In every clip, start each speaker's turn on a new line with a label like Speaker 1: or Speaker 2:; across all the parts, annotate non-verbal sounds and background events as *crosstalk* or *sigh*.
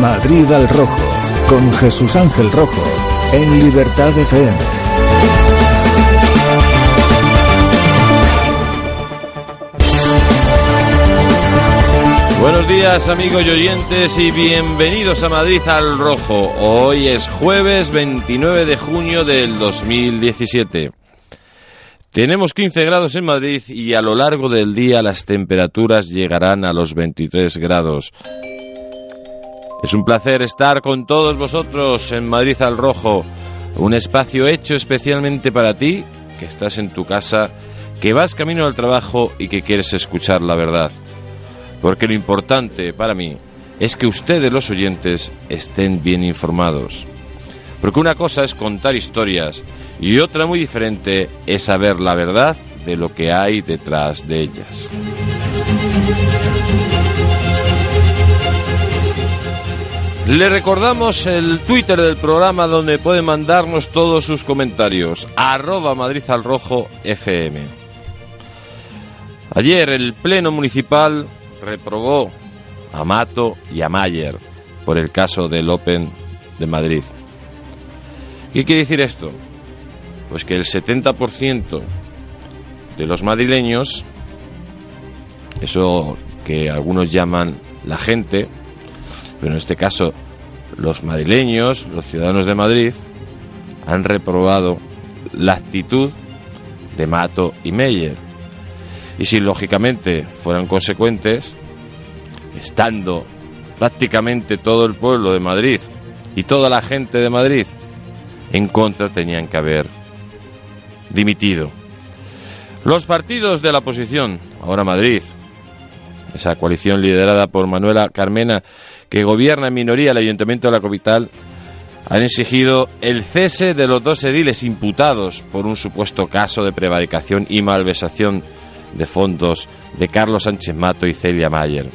Speaker 1: Madrid al Rojo, con Jesús Ángel Rojo, en Libertad FM.
Speaker 2: Buenos días amigos y oyentes y bienvenidos a Madrid al Rojo. Hoy es jueves 29 de junio del 2017. Tenemos 15 grados en Madrid y a lo largo del día las temperaturas llegarán a los 23 grados. Es un placer estar con todos vosotros en Madrid al Rojo, un espacio hecho especialmente para ti, que estás en tu casa, que vas camino al trabajo y que quieres escuchar la verdad. Porque lo importante para mí es que ustedes los oyentes estén bien informados. Porque una cosa es contar historias y otra muy diferente es saber la verdad de lo que hay detrás de ellas. Le recordamos el Twitter del programa donde pueden mandarnos todos sus comentarios. Arroba Madrid al Rojo FM. Ayer el Pleno Municipal reprobó a Mato y a Mayer por el caso del Open de Madrid. ¿Qué quiere decir esto? Pues que el 70% de los madrileños, eso que algunos llaman la gente, pero en este caso los madrileños, los ciudadanos de Madrid, han reprobado la actitud de Mato y Meyer. Y si lógicamente fueran consecuentes, estando prácticamente todo el pueblo de Madrid y toda la gente de Madrid en contra, tenían que haber dimitido. Los partidos de la oposición, ahora Madrid, esa coalición liderada por Manuela Carmena que gobierna en minoría el Ayuntamiento de la capital, han exigido el cese de los dos ediles imputados por un supuesto caso de prevaricación y malversación de fondos de Carlos Sánchez Mato y Celia Mayer.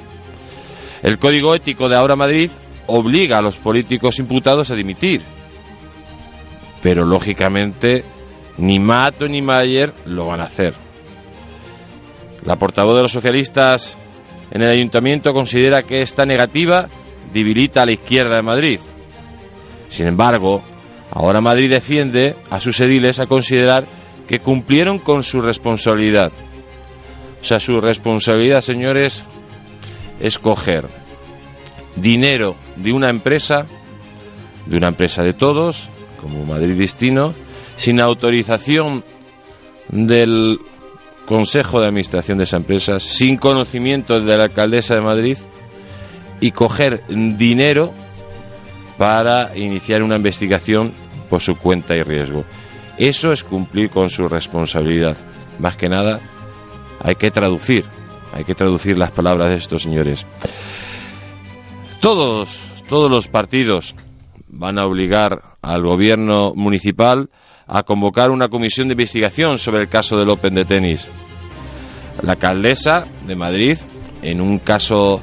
Speaker 2: El Código Ético de Ahora Madrid obliga a los políticos imputados a dimitir, pero lógicamente ni Mato ni Mayer lo van a hacer. La portavoz de los socialistas en el ayuntamiento considera que esta negativa debilita a la izquierda de Madrid. Sin embargo, ahora Madrid defiende a sus ediles a considerar que cumplieron con su responsabilidad. O sea, su responsabilidad, señores, es coger dinero de una empresa, de una empresa de todos, como Madrid Destino, sin autorización del Consejo de Administración de esa empresa, sin conocimiento de la alcaldesa de Madrid y coger dinero para iniciar una investigación por su cuenta y riesgo. Eso es cumplir con su responsabilidad. Más que nada, hay que traducir, hay que traducir las palabras de estos señores. Todos, todos los partidos van a obligar al gobierno municipal a convocar una comisión de investigación sobre el caso del Open de tenis. La alcaldesa de Madrid, en un caso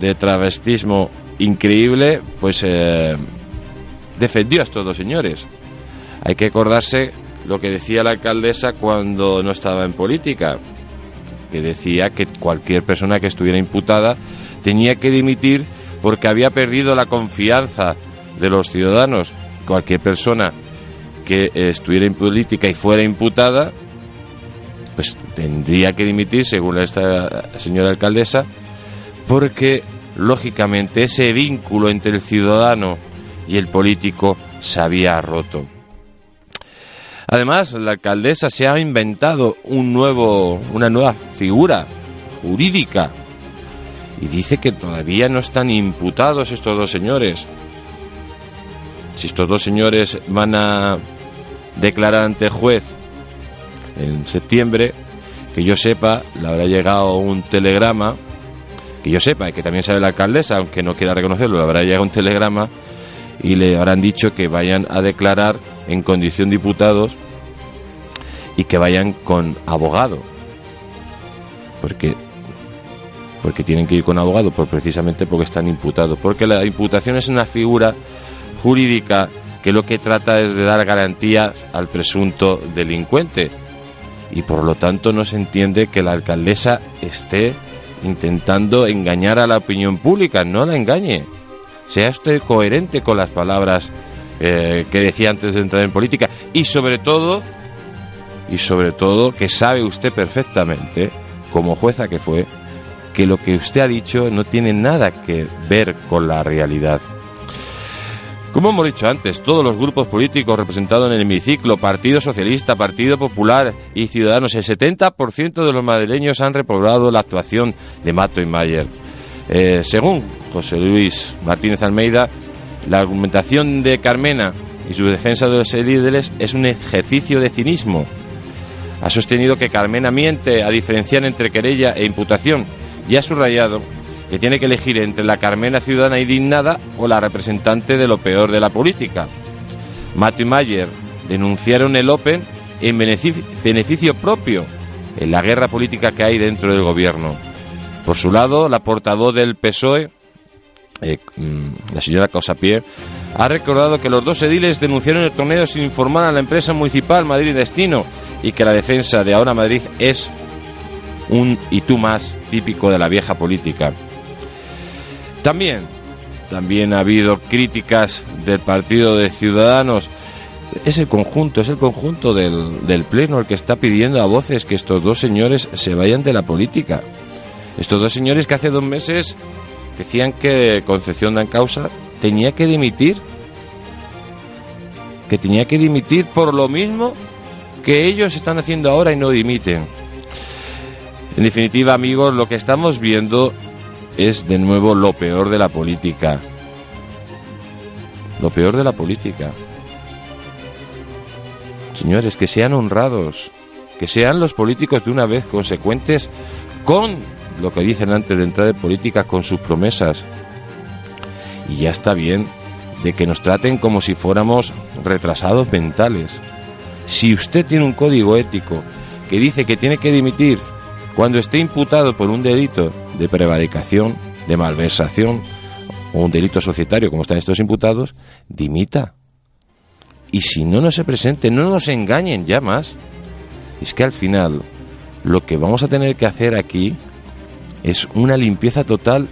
Speaker 2: de travestismo increíble, pues eh, defendió a estos dos señores. Hay que acordarse lo que decía la alcaldesa cuando no estaba en política, que decía que cualquier persona que estuviera imputada tenía que dimitir porque había perdido la confianza de los ciudadanos. Cualquier persona que estuviera en política y fuera imputada, pues tendría que dimitir, según esta señora alcaldesa, porque lógicamente ese vínculo entre el ciudadano y el político se había roto. Además, la alcaldesa se ha inventado un nuevo, una nueva figura jurídica y dice que todavía no están imputados estos dos señores. Si estos dos señores van a declarar ante juez en septiembre, que yo sepa, le habrá llegado un telegrama, que yo sepa, que también sabe la alcaldesa, aunque no quiera reconocerlo, habrá llegado un telegrama y le habrán dicho que vayan a declarar en condición diputados y que vayan con abogado. Porque porque tienen que ir con abogado, pues precisamente porque están imputados, porque la imputación es una figura jurídica que lo que trata es de dar garantías al presunto delincuente y por lo tanto no se entiende que la alcaldesa esté intentando engañar a la opinión pública, no la engañe. sea usted coherente con las palabras eh, que decía antes de entrar en política y sobre todo, y sobre todo que sabe usted perfectamente, como jueza que fue, que lo que usted ha dicho no tiene nada que ver con la realidad. Como hemos dicho antes, todos los grupos políticos representados en el hemiciclo, Partido Socialista, Partido Popular y Ciudadanos, el 70% de los madrileños han reprobado la actuación de Mato y Mayer. Eh, según José Luis Martínez Almeida, la argumentación de Carmena y su defensa de los líderes es un ejercicio de cinismo. Ha sostenido que Carmena miente a diferenciar entre querella e imputación y ha subrayado que tiene que elegir entre la Carmena ciudadana indignada o la representante de lo peor de la política. Mato y Mayer denunciaron el Open en beneficio propio en la guerra política que hay dentro del gobierno. Por su lado, la portavoz del PSOE, eh, mm, la señora Causapié, ha recordado que los dos ediles denunciaron el torneo sin informar a la empresa municipal Madrid Destino y que la defensa de Ahora Madrid es un y tú más típico de la vieja política. También, también ha habido críticas del Partido de Ciudadanos. Es el conjunto, es el conjunto del, del Pleno el que está pidiendo a voces que estos dos señores se vayan de la política. Estos dos señores que hace dos meses decían que Concepción de Causa tenía que dimitir. Que tenía que dimitir por lo mismo que ellos están haciendo ahora y no dimiten. En definitiva, amigos, lo que estamos viendo es de nuevo lo peor de la política. Lo peor de la política. Señores, que sean honrados, que sean los políticos de una vez consecuentes con lo que dicen antes de entrar en política, con sus promesas. Y ya está bien de que nos traten como si fuéramos retrasados mentales. Si usted tiene un código ético que dice que tiene que dimitir cuando esté imputado por un delito de prevaricación, de malversación o un delito societario, como están estos imputados, dimita. Y si no, no se presente, no nos engañen ya más. Es que al final lo que vamos a tener que hacer aquí es una limpieza total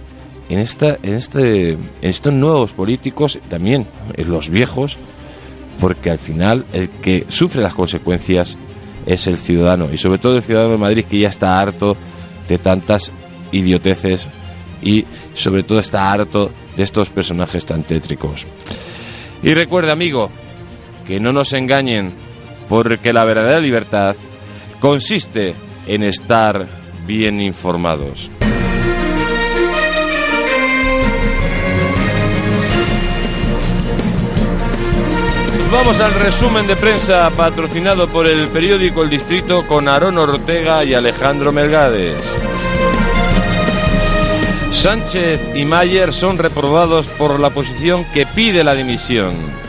Speaker 2: en esta en este en estos nuevos políticos también en los viejos porque al final el que sufre las consecuencias es el ciudadano y sobre todo el ciudadano de Madrid que ya está harto de tantas idioteces y sobre todo está harto de estos personajes tan tétricos. Y recuerde, amigo, que no nos engañen, porque la verdadera libertad consiste en estar bien informados. vamos al resumen de prensa patrocinado por el periódico El Distrito con Aaron Ortega y Alejandro Melgades. Sánchez y Mayer son reprobados por la oposición que pide la dimisión.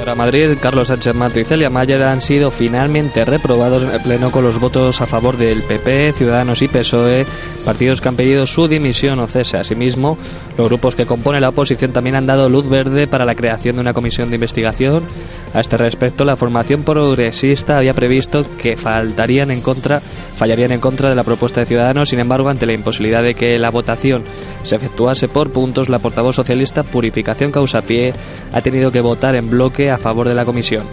Speaker 3: Para Madrid, Carlos Sánchez Mato y Celia Mayer han sido finalmente reprobados en el Pleno con los votos a favor del PP, Ciudadanos y PSOE, partidos que han pedido su dimisión o cese. Asimismo, los grupos que componen la oposición también han dado luz verde para la creación de una comisión de investigación. A este respecto, la formación progresista había previsto que faltarían en contra, fallarían en contra de la propuesta de Ciudadanos. Sin embargo, ante la imposibilidad de que la votación se efectuase por puntos, la portavoz socialista Purificación Causapié ha tenido que votar en bloque a favor de la comisión.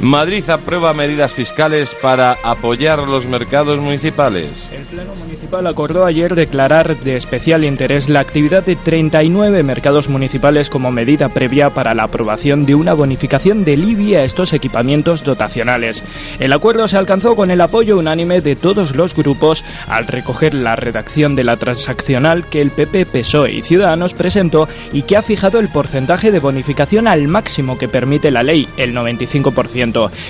Speaker 2: Madrid aprueba medidas fiscales para apoyar los mercados municipales.
Speaker 4: El Pleno Municipal acordó ayer declarar de especial interés la actividad de 39 mercados municipales como medida previa para la aprobación de una bonificación del IBI a estos equipamientos dotacionales. El acuerdo se alcanzó con el apoyo unánime de todos los grupos al recoger la redacción de la transaccional que el PP, PSOE y Ciudadanos presentó y que ha fijado el porcentaje de bonificación al máximo que permite la ley, el 95%.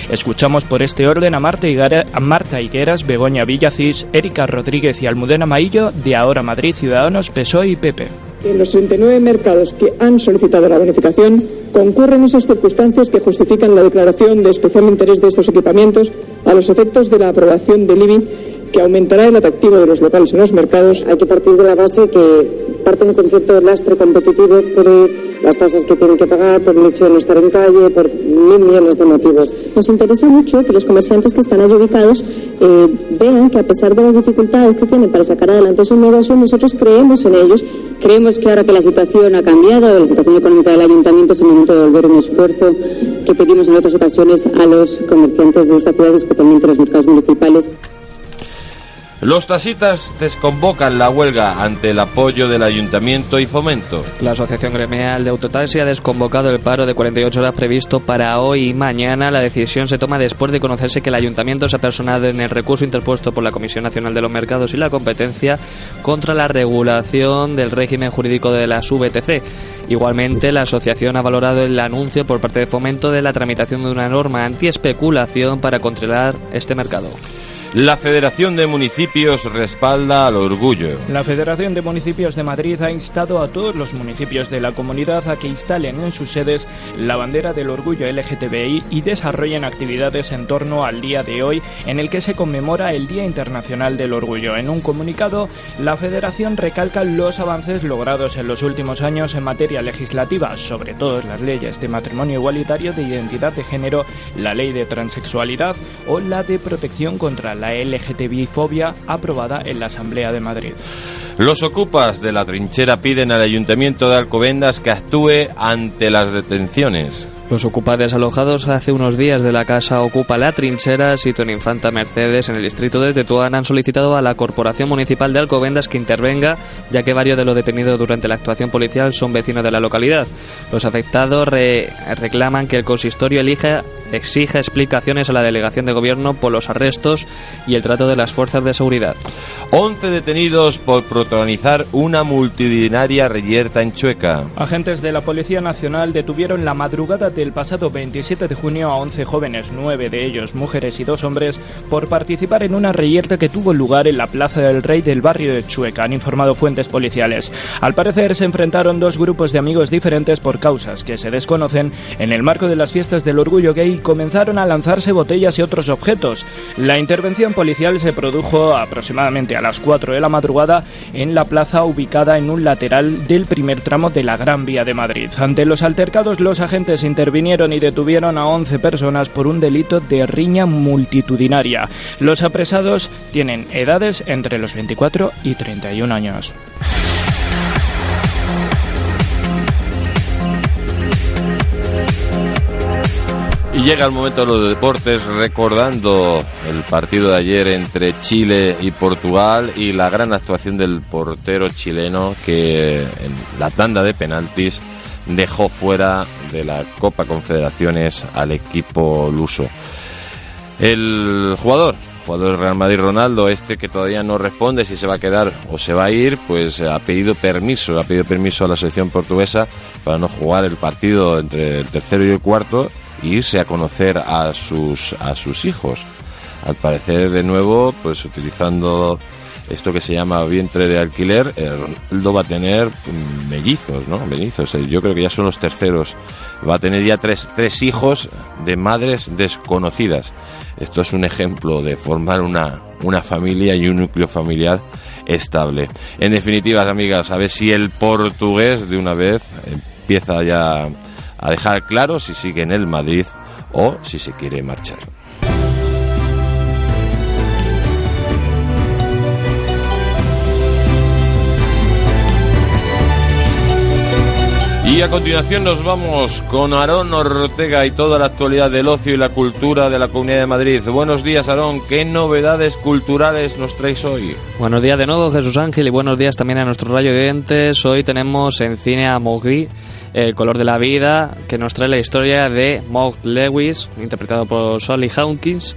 Speaker 4: Escuchamos por este orden a Marta, a Marta Higueras, Begoña Villacís, Erika Rodríguez y Almudena Maillo de Ahora Madrid Ciudadanos, PSOE y PP.
Speaker 5: En los 39 mercados que han solicitado la bonificación concurren esas circunstancias que justifican la declaración de especial interés de estos equipamientos a los efectos de la aprobación del IBI que aumentará el atractivo de los locales en los mercados.
Speaker 6: Hay que partir de la base que parten con cierto lastre competitivo por las tasas que tienen que pagar, por el hecho de no estar en calle, por mil millones de motivos.
Speaker 7: Nos interesa mucho que los comerciantes que están allí ubicados eh, vean que a pesar de las dificultades que tienen para sacar adelante su negocio, nosotros creemos en ellos
Speaker 6: Creemos que ahora que la situación ha cambiado, la situación económica del ayuntamiento, es el momento de volver un esfuerzo que pedimos en otras ocasiones a los comerciantes de esta ciudad, especialmente los mercados municipales.
Speaker 2: Los taxistas desconvocan la huelga ante el apoyo del ayuntamiento y fomento.
Speaker 3: La Asociación Gremial de Autotaxi ha desconvocado el paro de 48 horas previsto para hoy y mañana. La decisión se toma después de conocerse que el ayuntamiento se ha personado en el recurso interpuesto por la Comisión Nacional de los Mercados y la Competencia contra la regulación del régimen jurídico de las VTC. Igualmente, la asociación ha valorado el anuncio por parte de Fomento de la tramitación de una norma anti-especulación para controlar este mercado.
Speaker 2: La Federación de Municipios respalda al orgullo.
Speaker 4: La Federación de Municipios de Madrid ha instado a todos los municipios de la comunidad a que instalen en sus sedes la bandera del orgullo LGTBI y desarrollen actividades en torno al día de hoy en el que se conmemora el Día Internacional del Orgullo. En un comunicado, la Federación recalca los avances logrados en los últimos años en materia legislativa, sobre todo las leyes de matrimonio igualitario, de identidad de género, la ley de transexualidad o la de protección contra la LGTBI-fobia aprobada en la Asamblea de Madrid.
Speaker 2: Los ocupas de la trinchera piden al Ayuntamiento de Alcobendas que actúe ante las detenciones.
Speaker 3: Los ocupas desalojados hace unos días de la casa Ocupa la Trinchera, sitio en Infanta Mercedes, en el distrito de Tetuán, han solicitado a la Corporación Municipal de Alcobendas que intervenga, ya que varios de los detenidos durante la actuación policial son vecinos de la localidad. Los afectados reclaman que el consistorio elija, exija explicaciones a la delegación de gobierno por los arrestos y el trato de las fuerzas de seguridad.
Speaker 2: 11 detenidos por protagonizar una multitudinaria reyerta en Chueca.
Speaker 4: Agentes de la Policía Nacional detuvieron la madrugada del pasado 27 de junio a 11 jóvenes, nueve de ellos mujeres y dos hombres, por participar en una reyerta que tuvo lugar en la Plaza del Rey del barrio de Chueca, han informado fuentes policiales. Al parecer se enfrentaron dos grupos de amigos diferentes por causas que se desconocen en el marco de las fiestas del orgullo gay comenzaron a lanzarse botellas y otros objetos. La intervención policial se produjo aproximadamente a las 4 de la madrugada en la plaza ubicada en un lateral del primer tramo de la Gran Vía de Madrid. Ante los altercados, los agentes intervinieron y detuvieron a 11 personas por un delito de riña multitudinaria. Los apresados tienen edades entre los 24 y 31 años.
Speaker 2: Y llega el momento de los deportes recordando el partido de ayer entre Chile y Portugal y la gran actuación del portero chileno que en la tanda de penaltis dejó fuera de la Copa Confederaciones al equipo luso. El jugador, jugador Real Madrid Ronaldo, este que todavía no responde si se va a quedar o se va a ir, pues ha pedido permiso, ha pedido permiso a la selección portuguesa para no jugar el partido entre el tercero y el cuarto irse a conocer a sus, a sus hijos. Al parecer, de nuevo, pues utilizando esto que se llama vientre de alquiler, Ronaldo va a tener mm, mellizos, ¿no? Mellizos. Eh, yo creo que ya son los terceros. Va a tener ya tres, tres hijos de madres desconocidas. Esto es un ejemplo de formar una, una familia y un núcleo familiar estable. En definitiva, amigas, a ver si el portugués de una vez empieza ya a dejar claro si sigue en el Madrid o si se quiere marchar. Y a continuación nos vamos con Aarón Ortega y toda la actualidad del ocio y la cultura de la Comunidad de Madrid. Buenos días, Aarón. ¿Qué novedades culturales nos traes hoy?
Speaker 3: Buenos días de nuevo, Jesús Ángel, y buenos días también a nuestro rayo de dientes. Hoy tenemos en cine a Mogri, El color de la vida, que nos trae la historia de Maud Lewis, interpretado por Sally Hawkins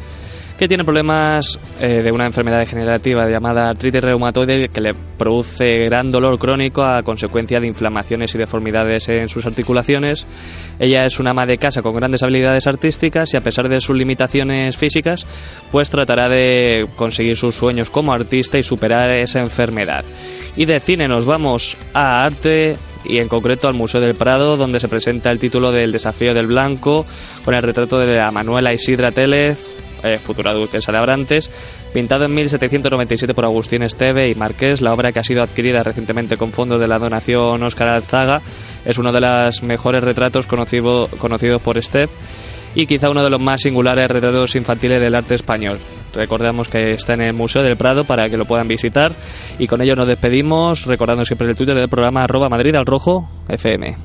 Speaker 3: que tiene problemas eh, de una enfermedad degenerativa llamada artritis reumatoide que le produce gran dolor crónico a consecuencia de inflamaciones y deformidades en sus articulaciones. Ella es una ama de casa con grandes habilidades artísticas y a pesar de sus limitaciones físicas, pues tratará de conseguir sus sueños como artista y superar esa enfermedad. Y de cine nos vamos a arte y en concreto al Museo del Prado, donde se presenta el título del Desafío del Blanco, con el retrato de la Manuela Isidra Télez, eh, futura duquesa de Abrantes, pintado en 1797 por Agustín Esteve y Marqués. La obra que ha sido adquirida recientemente con fondos de la donación Óscar Alzaga es uno de los mejores retratos conocido, conocidos por Esteve y quizá uno de los más singulares retratos infantiles del arte español. Recordamos que está en el Museo del Prado para que lo puedan visitar y con ello nos despedimos recordando siempre el Twitter del programa arroba Madrid al Rojo FM.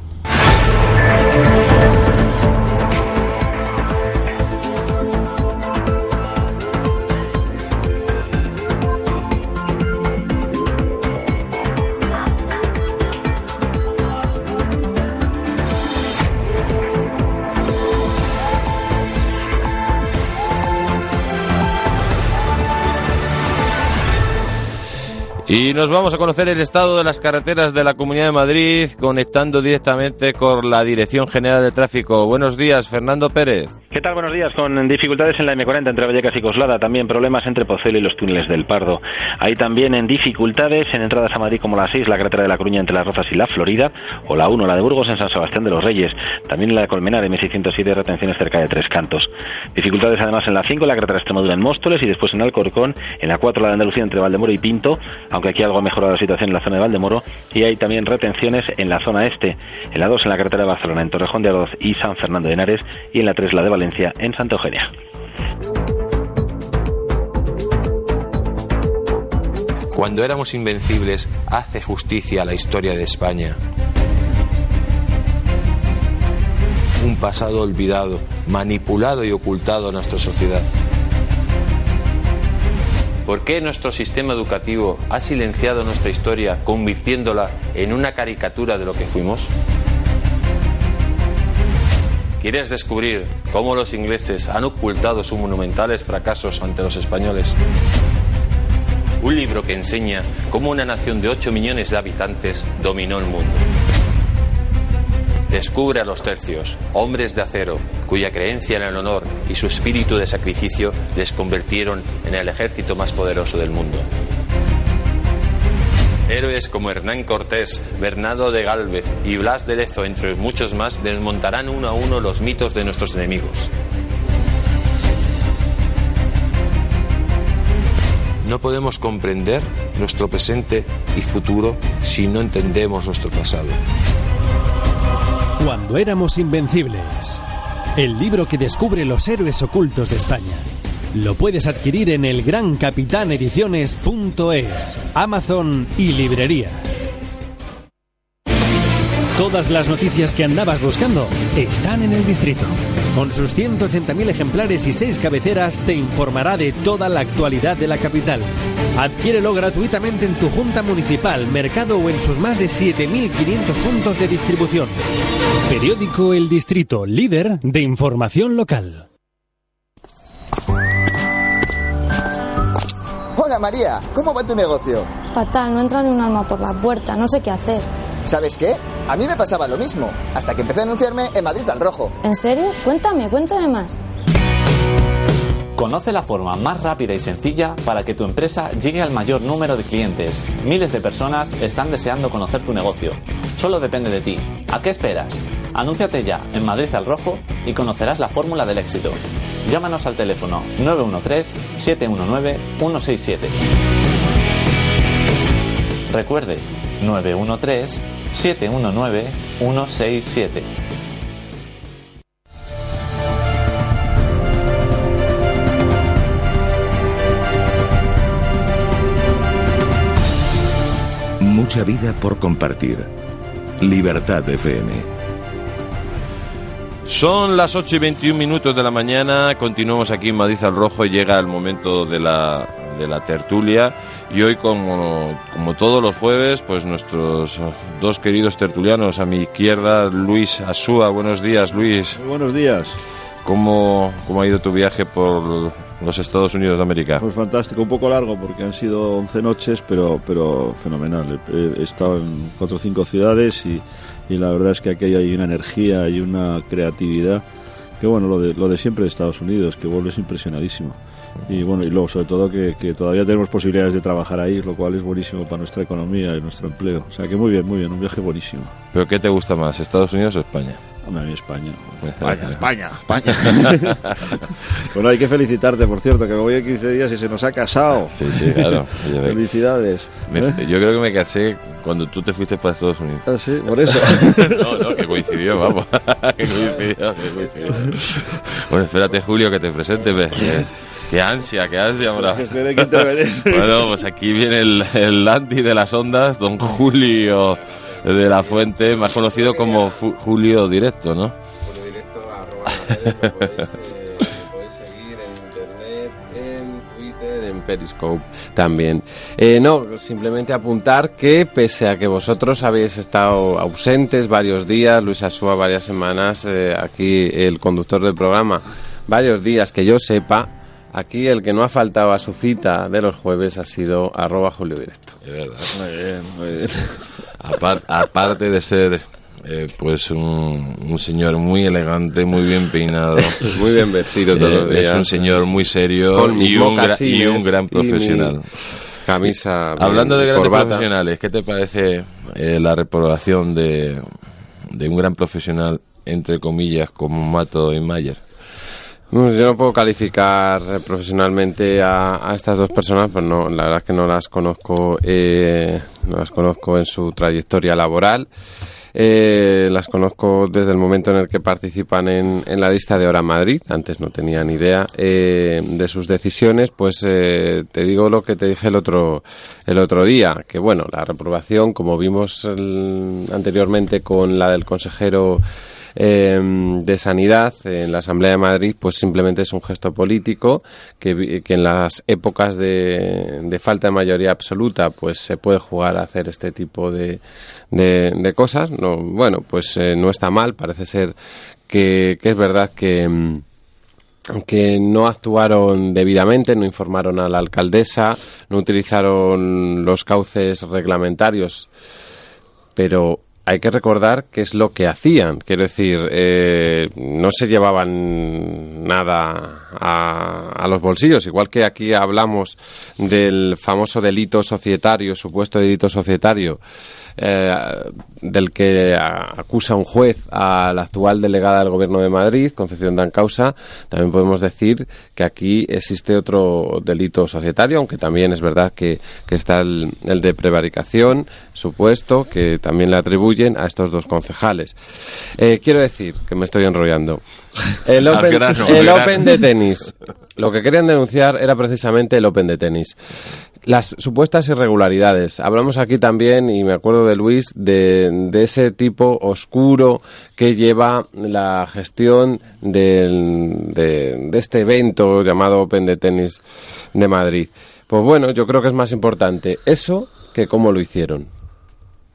Speaker 2: Y nos vamos a conocer el estado de las carreteras de la Comunidad de Madrid, conectando directamente con la Dirección General de Tráfico. Buenos días, Fernando Pérez.
Speaker 8: ¿Qué tal? Buenos días. Con dificultades en la M40 entre Vallecas y Coslada, también problemas entre Pozuelo y los túneles del Pardo. Hay también en dificultades en entradas a Madrid como la 6, la carretera de la Coruña entre las Rozas y la Florida, o la 1, la de Burgos en San Sebastián de los Reyes. También en la de Colmenar M607, retenciones cerca de Tres Cantos. Dificultades además en la 5, la carretera de Extremadura en Móstoles y después en Alcorcón, en la 4, la de Andalucía entre Valdemoro y Pinto, aunque aquí algo ha mejorado la situación en la zona de Valdemoro, y hay también retenciones en la zona este, en la 2 en la carretera de Barcelona, en Torrejón de Ardoz y San Fernando de Henares, y en la 3 la de Valencia, en Santa Eugenia.
Speaker 2: Cuando éramos invencibles, hace justicia a la historia de España. Un pasado olvidado, manipulado y ocultado a nuestra sociedad. ¿Por qué nuestro sistema educativo ha silenciado nuestra historia convirtiéndola en una caricatura de lo que fuimos? ¿Quieres descubrir cómo los ingleses han ocultado sus monumentales fracasos ante los españoles? Un libro que enseña cómo una nación de 8 millones de habitantes dominó el mundo. Descubre a los tercios, hombres de acero, cuya creencia en el honor y su espíritu de sacrificio les convirtieron en el ejército más poderoso del mundo. Héroes como Hernán Cortés, Bernardo de Gálvez y Blas de Lezo, entre muchos más, desmontarán uno a uno los mitos de nuestros enemigos. No podemos comprender nuestro presente y futuro si no entendemos nuestro pasado.
Speaker 9: Cuando éramos invencibles. El libro que descubre los héroes ocultos de España. Lo puedes adquirir en el grancapitanediciones.es, Amazon y librerías. Todas las noticias que andabas buscando están en el distrito. Con sus 180.000 ejemplares y 6 cabeceras te informará de toda la actualidad de la capital. Adquiérelo gratuitamente en tu junta municipal, mercado o en sus más de 7.500 puntos de distribución. Periódico El Distrito, líder de información local.
Speaker 10: Hola María, ¿cómo va tu negocio?
Speaker 11: Fatal, no entra ni un alma por la puerta, no sé qué hacer.
Speaker 10: ¿Sabes qué? A mí me pasaba lo mismo, hasta que empecé a anunciarme en Madrid al Rojo.
Speaker 11: ¿En serio? Cuéntame, cuéntame más.
Speaker 12: Conoce la forma más rápida y sencilla para que tu empresa llegue al mayor número de clientes. Miles de personas están deseando conocer tu negocio. Solo depende de ti. ¿A qué esperas? Anúnciate ya en Madrid al Rojo y conocerás la fórmula del éxito. Llámanos al teléfono 913-719-167. Recuerde, 913-719-167.
Speaker 1: Mucha vida por compartir. Libertad FM.
Speaker 2: Son las 8 y 21 minutos de la mañana, continuamos aquí en Madrid al Rojo y llega el momento de la, de la tertulia y hoy como, como todos los jueves pues nuestros dos queridos tertulianos a mi izquierda Luis Asúa, buenos días Luis.
Speaker 13: Muy buenos días.
Speaker 2: ¿Cómo, ¿Cómo ha ido tu viaje por los Estados Unidos de América?
Speaker 13: Pues fantástico, un poco largo porque han sido 11 noches pero, pero fenomenal. He, he estado en cuatro o cinco ciudades y y la verdad es que aquí hay una energía y una creatividad que bueno lo de, lo de siempre de Estados Unidos que vuelves impresionadísimo y bueno y luego sobre todo que, que, todavía tenemos posibilidades de trabajar ahí lo cual es buenísimo para nuestra economía y nuestro empleo o sea que muy bien muy bien un viaje buenísimo
Speaker 2: pero qué te gusta más Estados Unidos o España
Speaker 13: A mí España. España, España, España. *laughs* bueno, hay que felicitarte, por cierto, que me voy a 15 días y se nos ha casado.
Speaker 2: Sí, sí, claro.
Speaker 13: Felicidades.
Speaker 2: Me- yo creo que me casé cuando tú te fuiste para Estados Unidos.
Speaker 13: Ah, sí, por eso. *laughs*
Speaker 2: no, no, que coincidió, vamos. *laughs* que coincidió, que coincidió. Bueno, espérate, Julio, que te presente. Qué ansia, qué ansia ahora.
Speaker 13: Es que tiene que intervenir.
Speaker 2: Bueno, pues aquí viene el, el Andy de las ondas, don Julio de la Fuente, más conocido como Fu- Julio Directo, ¿no?
Speaker 14: en Twitter, en Periscope también. Eh, no, simplemente apuntar que pese a que vosotros habéis estado ausentes varios días, Luis Asúa varias semanas, eh, aquí el conductor del programa varios días que yo sepa, aquí el que no ha faltado a su cita de los jueves ha sido arroba Julio Directo.
Speaker 2: De verdad.
Speaker 13: Muy bien, muy bien. *laughs*
Speaker 2: Apar- aparte de ser eh, pues un, un señor muy elegante, muy bien peinado, *laughs*
Speaker 14: Muy bien vestido
Speaker 2: Eh, es un señor muy serio y un, y gran
Speaker 14: y mi
Speaker 2: profesional.
Speaker 14: camisa.
Speaker 2: Hablando de grandes
Speaker 14: corbata.
Speaker 2: profesionales, ¿qué te parece eh, la reprobación de, de un gran profesional, entre comillas, como Mato y Mayer?
Speaker 14: Bueno, Yo no puedo calificar eh, profesionalmente a, a estas dos personas, pues no, la verdad es que no las conozco, eh, no las conozco en su trayectoria laboral. Eh, las conozco desde el momento en el que participan en, en la lista de Hora Madrid. Antes no tenía ni idea eh, de sus decisiones. Pues eh, te digo lo que te dije el otro el otro día, que bueno, la reprobación, como vimos el- anteriormente con la del consejero eh, de Sanidad en la Asamblea de Madrid, pues simplemente es un gesto político que, que en las épocas de, de falta de mayoría absoluta, pues se puede jugar a hacer este tipo de, de, de cosas. No, bueno, pues eh, no está mal, parece ser que, que es verdad que. mm, que no actuaron debidamente, no informaron a la alcaldesa, no utilizaron los cauces reglamentarios pero hay que recordar qué es lo que hacían. Quiero decir, eh, no se llevaban nada a, a los bolsillos, igual que aquí hablamos del famoso delito societario, supuesto delito societario, eh, del que acusa un juez a la actual delegada del Gobierno de Madrid, Concepción Dancausa, también podemos decir que aquí existe otro delito societario, aunque también es verdad que, que está el, el de prevaricación, supuesto, que también le atribuyen a estos dos concejales. Eh, quiero decir, que me estoy enrollando. El
Speaker 2: grano.
Speaker 14: Open de tenis. Lo que querían denunciar era precisamente el Open de tenis. Las supuestas irregularidades. Hablamos aquí también, y me acuerdo de Luis, de, de ese tipo oscuro que lleva la gestión del- de, este evento llamado Open de tenis de Madrid. Pues bueno, yo creo que es más importante eso que cómo lo hicieron.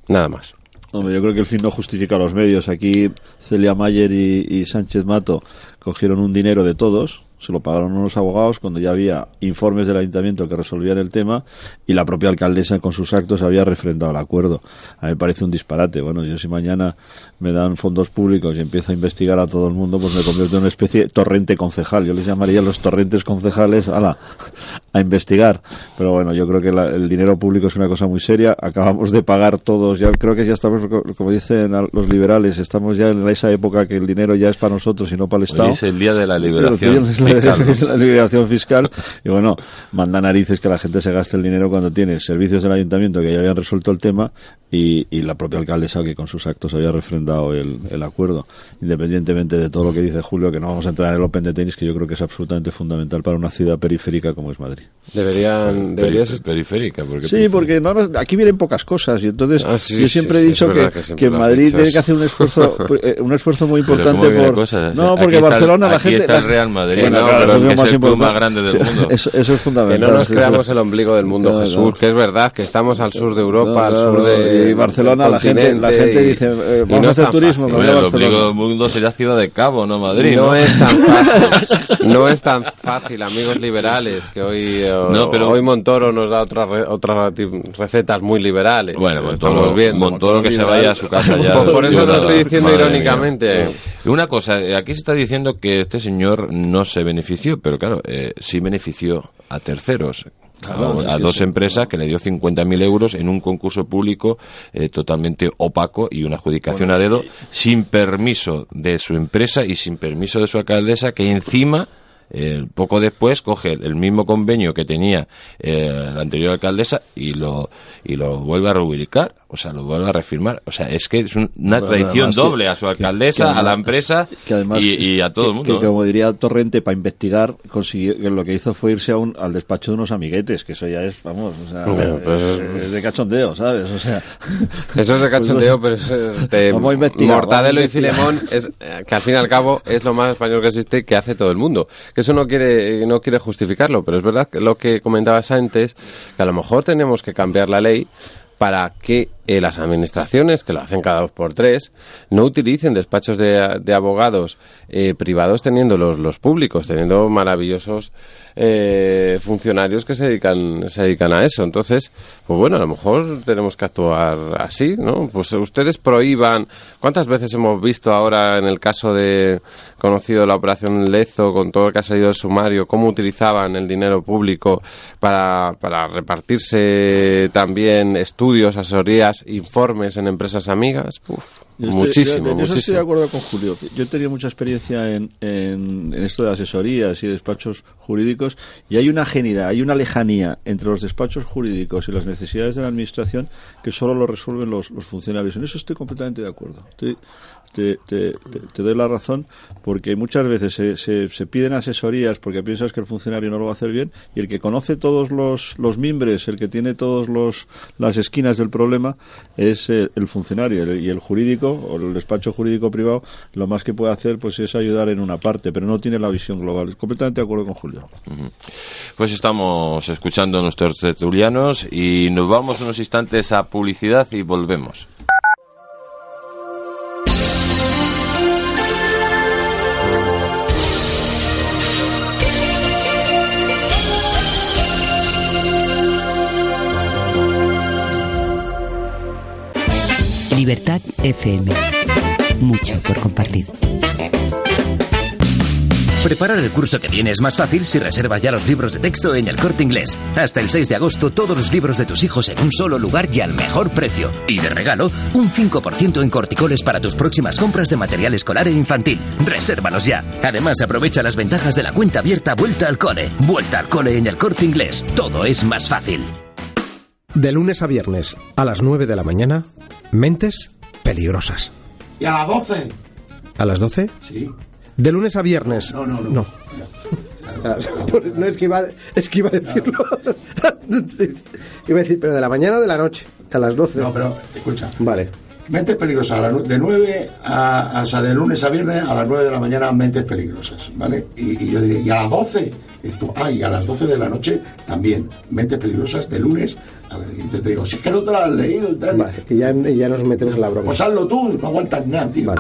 Speaker 14: Nada más.
Speaker 13: Hombre, yo creo que el fin no justifica los medios. Aquí Celia Mayer y Sánchez Mato cogieron un dinero de todos, se lo pagaron unos abogados cuando ya había informes del ayuntamiento que resolvían el tema y la propia alcaldesa con sus actos había refrendado el acuerdo. A mí me parece un disparate. Bueno, yo si mañana me dan fondos públicos y empiezo a investigar a todo el mundo, pues me convierto en una especie de torrente concejal. Yo les llamaría los torrentes concejales ala, a investigar. Pero bueno, yo creo que la- el dinero público es una cosa muy seria. Acabamos de pagar todos, ya creo que ya estamos, co- como dicen los liberales, estamos ya en esa época que el dinero ya es para nosotros y no para el Estado.
Speaker 2: Es el día de la liberación fiscal, ¿no?
Speaker 13: es *laughs* la liberación fiscal. Y bueno, manda narices que la gente se gaste el dinero cuando tiene servicios del ayuntamiento que ya habían resuelto el tema y, y la propia alcaldesa que con sus actos había refrendado el, el acuerdo. Independientemente de todo lo que dice Julio, que no vamos a entrar en el Open de tenis, que yo creo que es absolutamente fundamental para una ciudad periférica como es Madrid.
Speaker 14: Deberían, debería ser-
Speaker 2: periférica, porque
Speaker 13: Sí, porque no, aquí vienen pocas cosas y entonces
Speaker 14: Ah, sí,
Speaker 13: yo siempre
Speaker 14: sí,
Speaker 13: he dicho que,
Speaker 14: que
Speaker 13: Madrid
Speaker 14: dicho
Speaker 13: tiene que hacer un esfuerzo *laughs* eh, un esfuerzo muy importante no porque
Speaker 2: está el-
Speaker 13: Barcelona la
Speaker 2: aquí
Speaker 13: gente
Speaker 2: está el Real Madrid,
Speaker 13: Bueno,
Speaker 2: ¿no?
Speaker 13: claro,
Speaker 2: Que
Speaker 13: es lo
Speaker 2: es el club más grande del mundo.
Speaker 13: eso, eso es
Speaker 14: Que
Speaker 13: fundamental
Speaker 14: no nos
Speaker 13: sí,
Speaker 14: creamos
Speaker 13: sí.
Speaker 14: el ombligo del mundo,
Speaker 13: Claro,
Speaker 14: Jesús,
Speaker 13: claro.
Speaker 14: que es verdad que estamos al sur de Europa, al
Speaker 13: Claro,
Speaker 14: sur de
Speaker 13: y Barcelona, la gente, la gente
Speaker 14: y-
Speaker 13: dice, eh,
Speaker 14: y
Speaker 13: vamos
Speaker 14: no
Speaker 13: a
Speaker 14: es
Speaker 13: hacer
Speaker 14: tan
Speaker 13: turismo,
Speaker 14: fácil.
Speaker 2: Bueno, el ombligo del mundo sería Ciudad de Cabo, no Madrid, ¿no?
Speaker 14: no es tan *laughs* fácil, no es tan fácil, amigos liberales, que hoy, eh,
Speaker 2: No, pero-
Speaker 14: hoy Montoro nos da otras re- otras recetas muy liberales.
Speaker 2: Bueno, Montoro,
Speaker 14: estamos viendo.
Speaker 2: Montoro que se vaya a su casa ya. *laughs*
Speaker 14: Por, eso lo estoy diciendo irónicamente.
Speaker 2: Una cosa, aquí se está diciendo que este señor no se benefició, pero claro, eh, sí benefició a terceros.
Speaker 13: Claro,
Speaker 2: a, dos
Speaker 13: sí,
Speaker 2: empresas que le dio 50.000 euros en un concurso público eh, totalmente opaco y una adjudicación a dedo sin permiso de su empresa y sin permiso de su alcaldesa que encima eh, poco después coge el mismo convenio que tenía eh, la anterior alcaldesa y lo y lo vuelve a rubricar, o sea, lo vuelve a refirmar. O sea, es que es un- una
Speaker 13: Bueno,
Speaker 2: traición
Speaker 13: que-
Speaker 2: doble a su
Speaker 13: que-
Speaker 2: alcaldesa, a la empresa
Speaker 13: que además-
Speaker 2: y, y a todo el mundo.
Speaker 13: Que,
Speaker 2: ¿no?
Speaker 13: como diría Torrente, para investigar, consiguió, que lo que hizo fue irse a un, al despacho de unos amiguetes, que eso ya es, vamos, o sea,
Speaker 14: Bueno, pues
Speaker 13: es, de cachondeo, ¿sabes? O sea, *laughs*
Speaker 14: Eso es de cachondeo, pero es eh, de *laughs*
Speaker 13: Vamos a investigar,
Speaker 14: Mortadelo
Speaker 13: vamos a
Speaker 14: y Filemón, es, eh, que al fin y al cabo es lo más español que existe y que hace todo el mundo. Que eso no quiere, no quiere justificarlo, pero es verdad que lo que comentabas antes, que a lo mejor tenemos que cambiar la ley para que eh, las administraciones, que lo hacen cada dos por tres, no utilicen despachos de, abogados eh, privados teniendo los, los públicos, teniendo maravillosos eh, funcionarios que se dedican, se dedican a eso. Entonces, pues bueno, a lo mejor tenemos que actuar así, ¿no? Pues ustedes prohíban. ¿Cuántas veces hemos visto ahora en el caso de conocido la operación Lezo, con todo lo que ha salido del sumario, cómo utilizaban el dinero público para, para repartirse también estudios, asesorías, informes en empresas amigas? Uf, muchísimo,
Speaker 13: yo- yo estoy
Speaker 14: muchísimo.
Speaker 13: de acuerdo con Julio. Yo he tenido mucha experiencia en, en, en esto de asesorías y despachos jurídicos y hay una genidad, hay una lejanía entre los despachos jurídicos y las necesidades de la administración que solo lo resuelven los, los funcionarios. En eso estoy completamente de acuerdo. Estoy- te, te- doy la razón porque muchas veces se, se- piden asesorías porque piensas que el funcionario no lo va a hacer bien y el que conoce todos los, los mimbres, el que tiene todos los las esquinas del problema es el funcionario y el jurídico o el despacho jurídico privado lo más que puede hacer pues es ayudar en una parte pero no tiene la visión global. Completamente de acuerdo con Julio.
Speaker 2: Pues estamos escuchando a nuestros tertulianos y nos vamos unos instantes a publicidad y volvemos.
Speaker 15: Libertad FM. Mucho por compartir.
Speaker 16: Preparar el curso que viene es más fácil si reservas ya los libros de texto en el corte inglés. Hasta el 6 de agosto, todos los libros de tus hijos en un solo lugar y al mejor precio. Y de regalo, un 5% en corticoles para tus próximas compras de material escolar e infantil. Resérvalos ya. Además, aprovecha las ventajas de la cuenta abierta Vuelta al Cole. Vuelta al Cole en el corte inglés. Todo es más fácil.
Speaker 17: De lunes a viernes, a las 9 de la mañana, Mentes Peligrosas.
Speaker 18: ¿Y a las 12?
Speaker 17: ¿A las 12?
Speaker 18: Sí.
Speaker 17: De lunes a viernes.
Speaker 18: No, no, no.
Speaker 17: No. *laughs* No, es que iba, es que iba a decirlo. *laughs* iba a decir, pero de la mañana o de la noche. A las 12.
Speaker 18: No, pero escucha.
Speaker 17: Vale.
Speaker 18: Mentes peligrosas, de 9 a, a- o sea, de lunes a viernes a las 9 de la mañana, mentes peligrosas, ¿vale? Y, y yo diría, ¿y a las 12? Y dices tú, ah, y a las 12 de la noche también, mentes peligrosas de lunes. A ver, y yo te digo, si es que no te la has leído y tal.
Speaker 17: Vale, que ya, ya nos metemos en la broma.
Speaker 18: Pues hazlo tú, no aguantas nada, tío.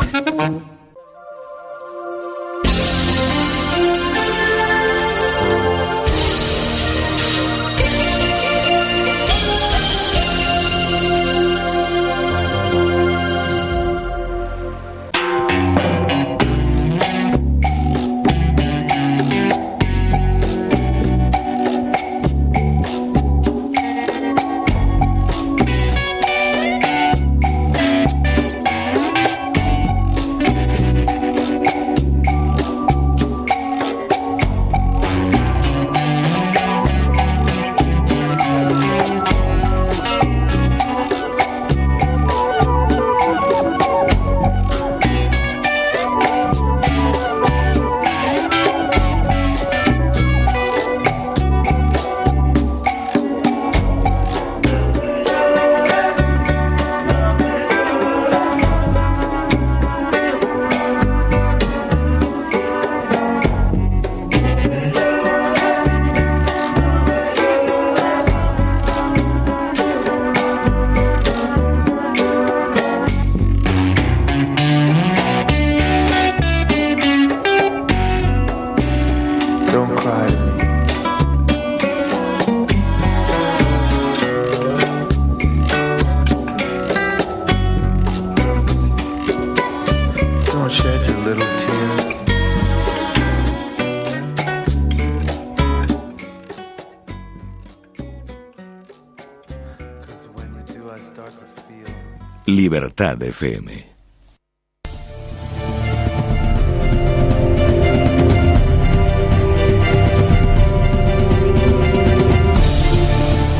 Speaker 1: Libertad FM.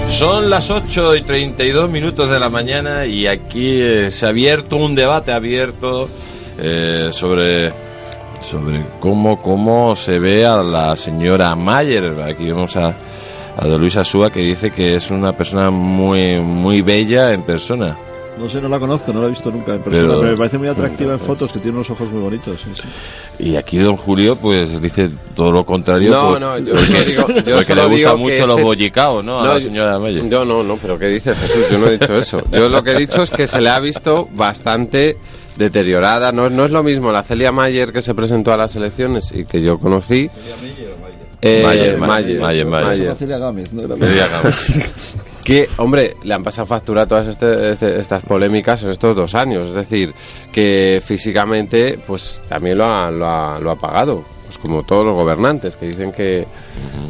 Speaker 2: Son las 8 y 32 minutos de la mañana y aquí eh, se ha abierto un debate abierto eh, sobre, sobre cómo, cómo se ve a la señora Mayer. Aquí vemos a, a don Luis Asúa que dice que es una persona muy, muy bella en persona.
Speaker 13: No sé, no la conozco, no la he visto nunca en persona,
Speaker 2: Pero-
Speaker 13: pero, me parece muy atractiva en fotos, que tiene unos ojos muy bonitos. sí, sí.
Speaker 2: Y aquí don Julio pues dice todo lo contrario.
Speaker 14: No,
Speaker 2: pues,
Speaker 14: no, yo es que digo- *laughs* yo
Speaker 2: porque le
Speaker 14: que
Speaker 2: mucho los
Speaker 14: este-
Speaker 2: bollicaos, ¿no? A
Speaker 14: No,
Speaker 2: la
Speaker 14: yo-
Speaker 2: señora Mayer.
Speaker 14: Yo no, no, pero ¿qué dice Jesús? Yo no he dicho eso. Yo lo que he dicho es que se le ha visto bastante deteriorada. No, no es lo mismo la Celia Mayer que se presentó a las elecciones y que yo conocí. Eh,
Speaker 2: Mayer,
Speaker 14: Mayer,
Speaker 2: Mayer, Mayer.
Speaker 14: Mayer.
Speaker 13: Celia Gámez, ¿no? Era-
Speaker 2: Celia Gámez. *laughs*
Speaker 14: Que, hombre, le han pasado factura todas este- este- estas polémicas en estos dos años. Es decir, que físicamente, pues también lo ha, lo ha, lo ha pagado. Pues como todos los gobernantes que dicen que,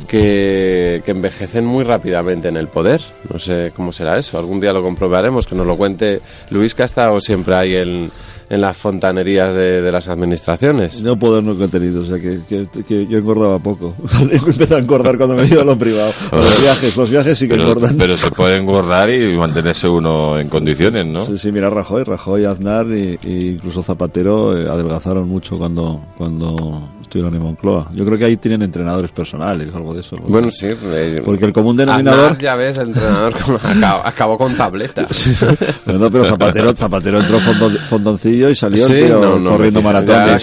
Speaker 14: que, que envejecen muy rápidamente en el poder. No sé cómo será eso. Algún día lo comprobaremos. Que nos lo cuente Luis, que ha estado siempre ahí en, en las fontanerías de, de las administraciones.
Speaker 13: No puedo no contenido, o sea que, que, que yo engordaba poco. *laughs* Empecé a engordar cuando me he ido a lo privado. *laughs* Los viajes, los viajes sí que
Speaker 2: pero,
Speaker 13: engordan.
Speaker 2: pero se puede engordar y mantenerse uno en condiciones, ¿no?
Speaker 13: Sí, sí, mira Rajoy, Rajoy, Aznar e incluso Zapatero eh, adelgazaron mucho cuando, cuando estuvieron en Moncloa. Yo creo que ahí tienen entrenadores personales o algo de eso.
Speaker 14: Bueno, sí. eh,
Speaker 13: Porque el común denominador...
Speaker 14: Aznar, ya ves, el entrenador acabó, acabó con tableta.
Speaker 13: No, no, pero Zapatero, Zapatero entró fondo- fondoncillo y salió
Speaker 14: Sí, no, no
Speaker 13: corriendo maratones.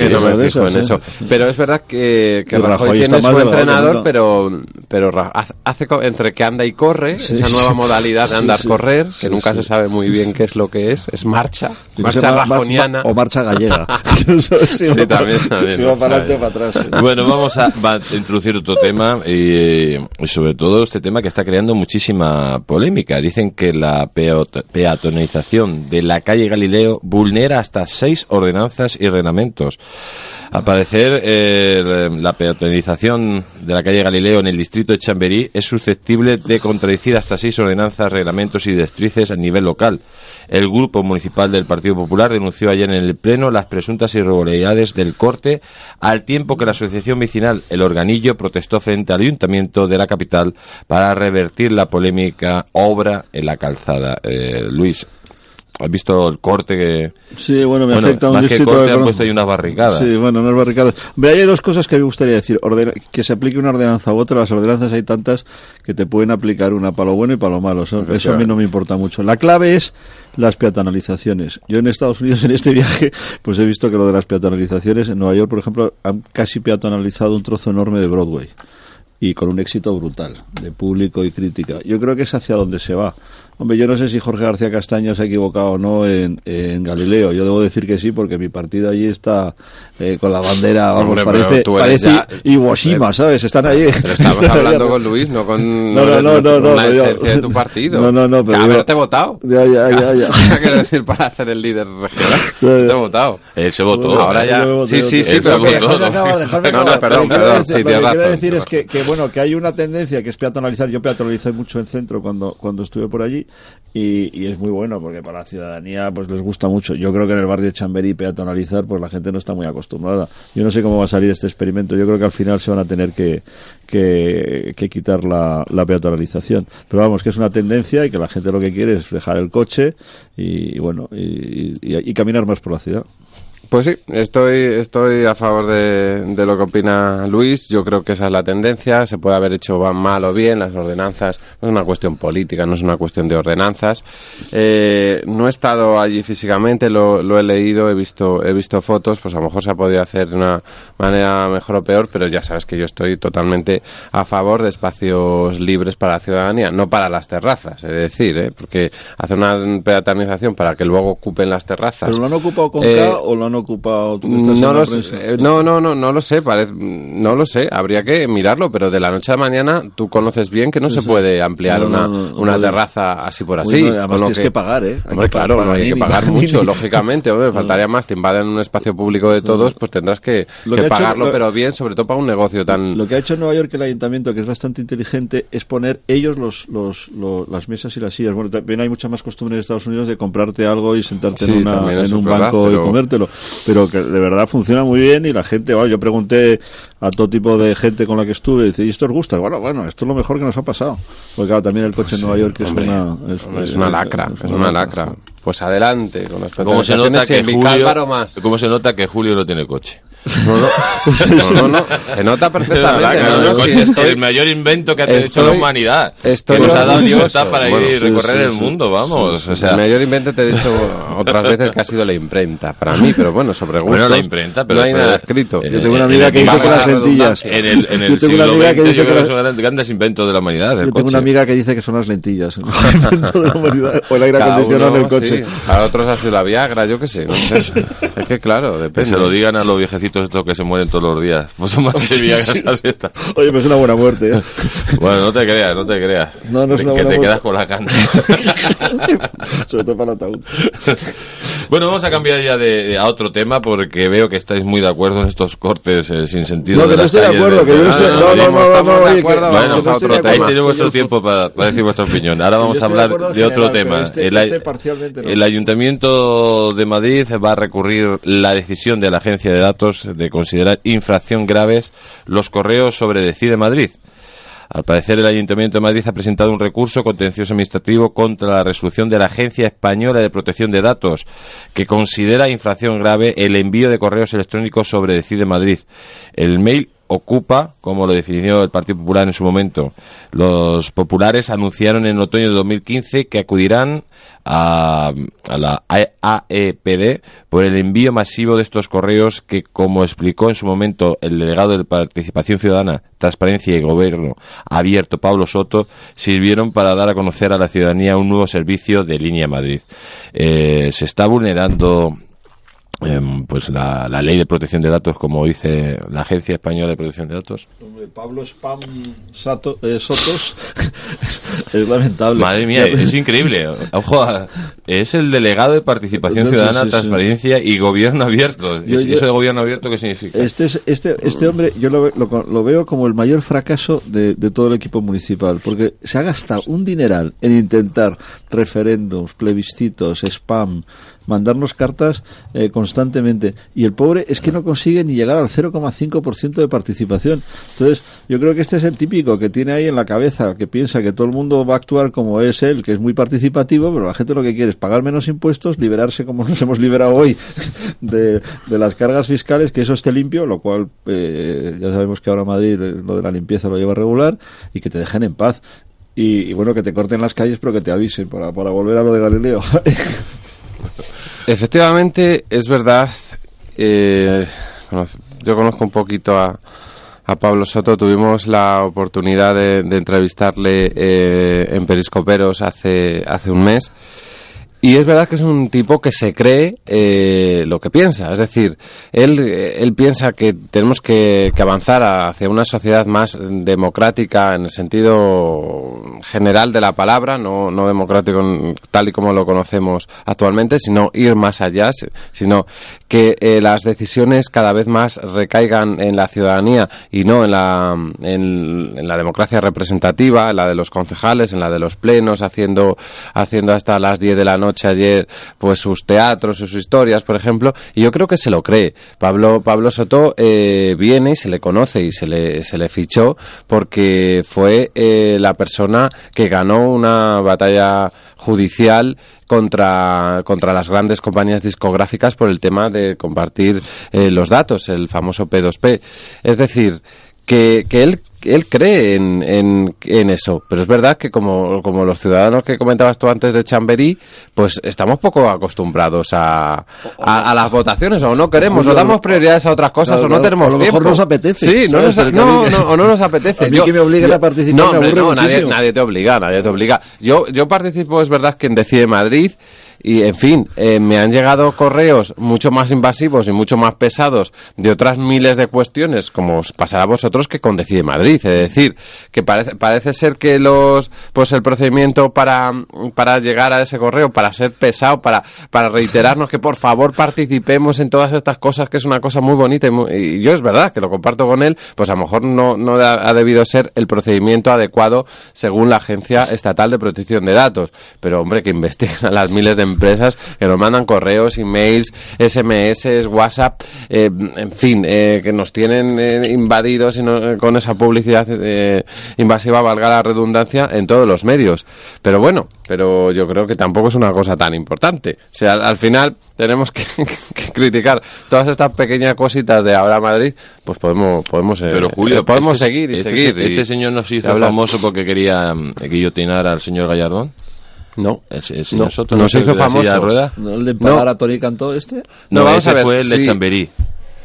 Speaker 14: Pero es verdad que, que Rajoy,
Speaker 13: Rajoy
Speaker 14: tiene su entrenador, pero, pero hace- entre que anda y corre,
Speaker 13: Sí,
Speaker 14: esa
Speaker 13: sí.
Speaker 14: nueva modalidad de
Speaker 13: Sí,
Speaker 14: andar
Speaker 13: sí.
Speaker 14: correr, que
Speaker 13: Sí,
Speaker 14: nunca
Speaker 13: sí.
Speaker 14: se sabe muy bien qué es lo que es, es marcha, marcha rajoniana.
Speaker 13: o marcha gallega. *laughs*
Speaker 2: Sí, también, también,
Speaker 13: para adelante o para *laughs*
Speaker 2: Bueno, vamos a, introducir otro tema y, y sobre todo este tema que está creando muchísima polémica. Dicen que la peot- peatonización de la calle Galileo vulnera hasta seis ordenanzas y reglamentos. Al parecer, eh, la peatonización de la calle Galileo en el distrito de Chamberí es susceptible de contradecir hasta seis ordenanzas, reglamentos y directrices a nivel local. El grupo municipal del Partido Popular denunció ayer en el Pleno las presuntas irregularidades del corte, al tiempo que la asociación vecinal El Organillo protestó frente al ayuntamiento de la capital para revertir la polémica obra en la calzada. Eh, Luis, ¿has visto el corte que...?
Speaker 13: Sí, bueno, me
Speaker 2: Bueno,
Speaker 13: afecta a un
Speaker 2: más que
Speaker 13: distrito
Speaker 2: corte
Speaker 13: de-
Speaker 2: han puesto ahí unas barricadas.
Speaker 13: Sí, bueno, unas barricadas. Ve, hay dos cosas que me gustaría decir. Ordena- que se aplique una ordenanza u otra. Las ordenanzas hay tantas que te pueden aplicar una para lo bueno y para lo malo. Eso, eso a mí no me importa mucho. La clave es las peatonalizaciones. Yo en Estados Unidos, en este viaje, pues he visto que lo de las peatonalizaciones, en Nueva York, por ejemplo, han casi peatonalizado un trozo enorme de Broadway. Y con un éxito brutal, de público y crítica. Yo creo que es hacia donde se va. Hombre, yo no sé si Jorge García Castaño se ha equivocado o no en, en Galileo. Yo debo decir que sí, porque mi partido allí está eh, con la bandera, vamos,
Speaker 14: Hombre,
Speaker 13: parece, parece
Speaker 14: ya-
Speaker 13: ¿sabes? Están ahí.
Speaker 14: Pero estamos *laughs* hablando con Luis, no con *laughs*
Speaker 13: No, no, no, no, no,
Speaker 14: la
Speaker 13: no, yo-
Speaker 14: de tu partido.
Speaker 13: No, no, no, pero
Speaker 14: haberte votado.
Speaker 13: Ya, ya, ya, ya. *laughs*
Speaker 14: Quiero decir, para ser el líder regional.
Speaker 13: Ya, ya.
Speaker 14: Te he votado.
Speaker 2: Él se votó.
Speaker 14: Ahora ya. Sí, sí, sí, pero No, no, perdón, perdón.
Speaker 13: lo que quiero decir es que, bueno, que hay una tendencia que es peatonalizar. Yo peatonalicé mucho en centro cuando, cuando estuve por allí y, y es muy bueno porque para la ciudadanía pues les gusta mucho. Yo creo que en el barrio Chamberí peatonalizar pues la gente no está muy acostumbrada. Yo no sé cómo va a salir este experimento. Yo creo que al final se van a tener que, que, que quitar la, la peatonalización. Pero vamos, que es una tendencia y que la gente lo que quiere es dejar el coche y, bueno, y caminar más por la ciudad.
Speaker 14: Pues sí, estoy, estoy a favor de, de lo que opina Luis. Yo creo que esa es la tendencia. Se puede haber hecho mal o bien. Las ordenanzas no es una cuestión política, no es una cuestión de ordenanzas. Eh, no he estado allí físicamente, lo, lo he leído, he visto, he visto fotos. Pues a lo mejor se ha podido hacer de una manera mejor o peor, pero ya sabes que yo estoy totalmente a favor de espacios libres para la ciudadanía, no para las terrazas, es decir, ¿eh? porque hacer una peatonización para que luego ocupen las terrazas.
Speaker 13: ¿Pero lo han ocupado con
Speaker 14: Eh,
Speaker 13: K o lo han ocupado? Tú que estás en
Speaker 14: No lo, sé, eh, no, no, no, no lo sé, parece- no lo sé, habría que mirarlo, pero de la noche a la mañana tú conoces bien que no
Speaker 13: Sí,
Speaker 14: se
Speaker 13: sí.
Speaker 14: puede ampliar
Speaker 13: No,
Speaker 14: una,
Speaker 13: no,
Speaker 14: una terraza así por así.
Speaker 13: Además tienes que pagar, ¿eh? Hay
Speaker 14: Hombre,
Speaker 13: que
Speaker 14: claro,
Speaker 13: pagar
Speaker 14: no hay que pagar *laughs* mucho, lógicamente, hombre, faltaría más, te invaden un espacio público de todos, pues tendrás que,
Speaker 13: Lo
Speaker 14: que
Speaker 13: hecho-
Speaker 14: pagarlo,
Speaker 13: lo-
Speaker 14: pero bien, sobre todo para un negocio tan...
Speaker 13: Lo que ha hecho en Nueva York el ayuntamiento, que es bastante inteligente, es poner ellos los, los, los- las mesas y las sillas. Bueno, también hay mucha más costumbre en Estados Unidos de comprarte algo y sentarte
Speaker 14: Sí,
Speaker 13: en, una- en un
Speaker 14: verdad,
Speaker 13: banco
Speaker 14: pero-
Speaker 13: y comértelo. Pero que de verdad funciona muy bien y la gente, bueno, yo pregunté a todo tipo de gente con la que estuve, dice, ¿y esto os gusta? Bueno, bueno, esto es lo mejor que nos ha pasado. Porque claro, también el coche en Nueva York es una... Es,
Speaker 14: Hombre, es una lacra, es una lacra. Pues adelante, con las
Speaker 2: ¿Cómo se nota
Speaker 14: y
Speaker 2: que Julio,
Speaker 14: más.
Speaker 2: cómo se nota que Julio no tiene coche?
Speaker 14: No, no, *laughs* no, no, no, se nota perfectamente. No, no,
Speaker 2: es
Speaker 14: estoy-
Speaker 2: el mayor invento que ha hecho
Speaker 14: estoy-
Speaker 2: la humanidad.
Speaker 14: estoy
Speaker 2: que nos ha dado libertad para
Speaker 14: Bueno,
Speaker 2: ir y
Speaker 14: sí,
Speaker 2: recorrer
Speaker 14: sí,
Speaker 2: el
Speaker 14: sí.
Speaker 2: mundo, vamos. O sea,
Speaker 14: el mayor invento te he dicho otras veces que ha sido la imprenta, para mí, pero bueno, sobre gustos.
Speaker 2: Bueno, la imprenta, pero
Speaker 14: no hay
Speaker 2: pero-
Speaker 14: nada escrito.
Speaker 13: Yo tengo una amiga que dice
Speaker 2: valga
Speaker 13: que las
Speaker 2: la
Speaker 13: lentillas.
Speaker 2: En el, en el
Speaker 13: Yo tengo una
Speaker 2: siglo
Speaker 13: amiga que
Speaker 2: XX
Speaker 13: dice
Speaker 2: yo
Speaker 13: que
Speaker 2: creo
Speaker 13: las-
Speaker 2: que son grandes, grandes inventos de la humanidad.
Speaker 13: Yo tengo
Speaker 2: coche.
Speaker 13: una amiga que dice que son las lentillas. invento de la humanidad. O el aire acondicionado en el coche.
Speaker 14: Para otros ha sido la Viagra, yo qué sé. *laughs* Es que claro,
Speaker 2: Que
Speaker 14: depende.
Speaker 2: se lo digan a los viejecitos estos que se mueren todos los días. *laughs* Pues son más de Viagra esas fiestas.
Speaker 13: Oye, pues es una buena muerte. ¿eh? *laughs*
Speaker 2: Bueno, no te creas, no te creas.
Speaker 13: No, no es
Speaker 2: Que
Speaker 13: una
Speaker 2: te
Speaker 13: buena
Speaker 2: quedas
Speaker 13: muerte.
Speaker 2: con la canta. *laughs*
Speaker 13: Sobre todo para el ataúd.
Speaker 2: Bueno, vamos a cambiar ya de, de- a otro tema porque veo que estáis muy de acuerdo en estos cortes eh, sin sentido.
Speaker 13: No, que no
Speaker 2: las
Speaker 13: estoy de
Speaker 2: calles
Speaker 13: acuerdo, que yo no
Speaker 2: Ah,
Speaker 13: estoy- no, no, no, no, oye, que- no,
Speaker 2: Bueno,
Speaker 13: que no estoy
Speaker 2: otro
Speaker 13: de
Speaker 2: tema.
Speaker 13: acuerdo.
Speaker 2: Ahí tenéis vuestro tiempo para, para decir vuestra opinión. Ahora vamos a
Speaker 13: estoy de
Speaker 2: hablar
Speaker 13: acuerdo en
Speaker 2: de otro
Speaker 13: general,
Speaker 2: tema.
Speaker 13: este-
Speaker 2: el,
Speaker 13: este parcialmente no.
Speaker 2: el Ayuntamiento de Madrid va a recurrir la decisión de la Agencia de Datos de considerar infracción graves los correos sobre Decide Madrid. Al parecer, el Ayuntamiento de Madrid ha presentado un recurso contencioso administrativo contra la resolución de la Agencia Española de Protección de Datos, que considera infracción grave el envío de correos electrónicos sobre Decide Madrid. El mail ocupa, como lo definió el Partido Popular en su momento. Los populares anunciaron en otoño de 2015 que acudirán a, a la AEPD por el envío masivo de estos correos que, como explicó en su momento el delegado de Participación Ciudadana, Transparencia y Gobierno abierto, Pablo Soto, sirvieron para dar a conocer a la ciudadanía un nuevo servicio de línea Madrid. Eh, se está vulnerando pues la, la ley de protección de datos, como dice la Agencia Española de Protección de Datos.
Speaker 13: Pablo Spam Sato- eh, Sotos *laughs* es, lamentable.
Speaker 2: Madre mía, es increíble. Ojo, es el delegado de Participación
Speaker 13: No, sí,
Speaker 2: Ciudadana,
Speaker 13: sí, sí.
Speaker 2: Y y Gobierno Abierto.
Speaker 13: Yo-
Speaker 2: ¿Y
Speaker 13: yo-
Speaker 2: eso de Gobierno Abierto qué significa?
Speaker 13: Este, es, este, este hombre yo lo, lo, lo veo como el mayor fracaso de, de todo el equipo municipal, porque se ha gastado un dineral en intentar referéndums, plebiscitos, spam, mandarnos cartas eh, constantemente, y el pobre es que no consigue ni llegar al 0,5% de participación. Entonces, yo creo que este es el típico que tiene ahí en la cabeza, que piensa que todo el mundo va a actuar como es él, que es muy participativo, pero la gente lo que quiere es pagar menos impuestos, liberarse como *laughs* nos hemos liberado hoy *laughs* de, de las cargas fiscales, que eso esté limpio, lo cual eh, ya sabemos que ahora Madrid eh, lo de la limpieza lo lleva regular y que te dejen en paz. Y, y bueno, que te corten las calles, pero que te avisen para, para volver a lo de Galileo. *laughs*
Speaker 14: Efectivamente, es verdad. eh, yo conozco un poquito a, a Pablo Soto. Tuvimos la oportunidad de, de entrevistarle eh, en Periscoperos hace, hace un mes. Y es verdad que es un tipo que se cree eh, lo que piensa. Es decir, él, eh, él piensa que tenemos que, que avanzar hacia una sociedad más democrática en el sentido general de la palabra, no, no democrático tal y como lo conocemos actualmente, sino ir más allá, si- sino que eh, las decisiones cada vez más recaigan en la ciudadanía y no en la, en, en la democracia representativa, en la de los concejales, en la de los plenos, haciendo, haciendo hasta las 10 de la noche ayer pues sus teatros, sus historias, por ejemplo, y yo creo que se lo cree. Pablo, Pablo Soto eh, viene y se le conoce y se le, se le fichó porque fue eh, la persona que ganó una batalla judicial contra, contra las grandes compañías discográficas por el tema de compartir eh, los datos, el famoso P2P. Es decir, que, que él él cree en, en, en eso, pero es verdad que como, como los ciudadanos que comentabas tú antes de Chamberí, pues estamos poco acostumbrados a, a, a las votaciones, o no queremos, o damos prioridades a otras cosas,
Speaker 13: Claro,
Speaker 14: o no
Speaker 13: claro,
Speaker 14: tenemos
Speaker 13: a lo mejor
Speaker 14: tiempo.
Speaker 13: nos apetece,
Speaker 14: Sí, no nos, no, no, o no nos apetece.
Speaker 13: A mí que me obliguen a participar
Speaker 14: no,
Speaker 13: me aburre
Speaker 14: no, nadie, nadie te obliga, nadie te obliga. Yo, yo participo, es verdad que en Decide Madrid, Y, en fin, eh, me han llegado correos mucho más invasivos y mucho más pesados de otras miles de cuestiones, como os pasará a vosotros, que con Decide Madrid. Es decir, que parece, parece ser que los, pues el procedimiento para, para llegar a ese correo, para ser pesado, para, para reiterarnos que por favor participemos en todas estas cosas, que es una cosa muy bonita y, muy- y yo es verdad que lo comparto con él, pues a lo mejor no, no ha debido ser el procedimiento adecuado según la Agencia Estatal de Protección de Datos. Pero hombre, que investiguen a las miles de empresas que nos mandan correos, emails, SMS, WhatsApp, eh, en fin, eh, que nos tienen eh, invadidos y no- con esa publicidad eh, invasiva, valga la redundancia, en todos los medios. Pero bueno, pero yo creo que tampoco es una cosa tan importante. O sea, al, al final tenemos que, *laughs* que criticar todas estas pequeñas cositas de ahora Madrid, pues podemos podemos eh,
Speaker 2: Pero Julio,
Speaker 14: eh, podemos
Speaker 2: este-
Speaker 14: seguir y
Speaker 2: este,
Speaker 14: seguir. y-
Speaker 2: Este señor no se hizo famoso porque quería guillotinar al señor Gallardón.
Speaker 14: No.
Speaker 2: Ese, ese señor
Speaker 14: No,
Speaker 2: Soto
Speaker 14: no se hizo
Speaker 2: de la silla de
Speaker 14: famoso.
Speaker 2: ruedas?
Speaker 13: ¿No el de empalar a Tony Cantó este?
Speaker 2: No,
Speaker 14: No, vamos
Speaker 2: ese
Speaker 14: a ver,
Speaker 2: fue el de
Speaker 14: sí.
Speaker 2: Chamberí.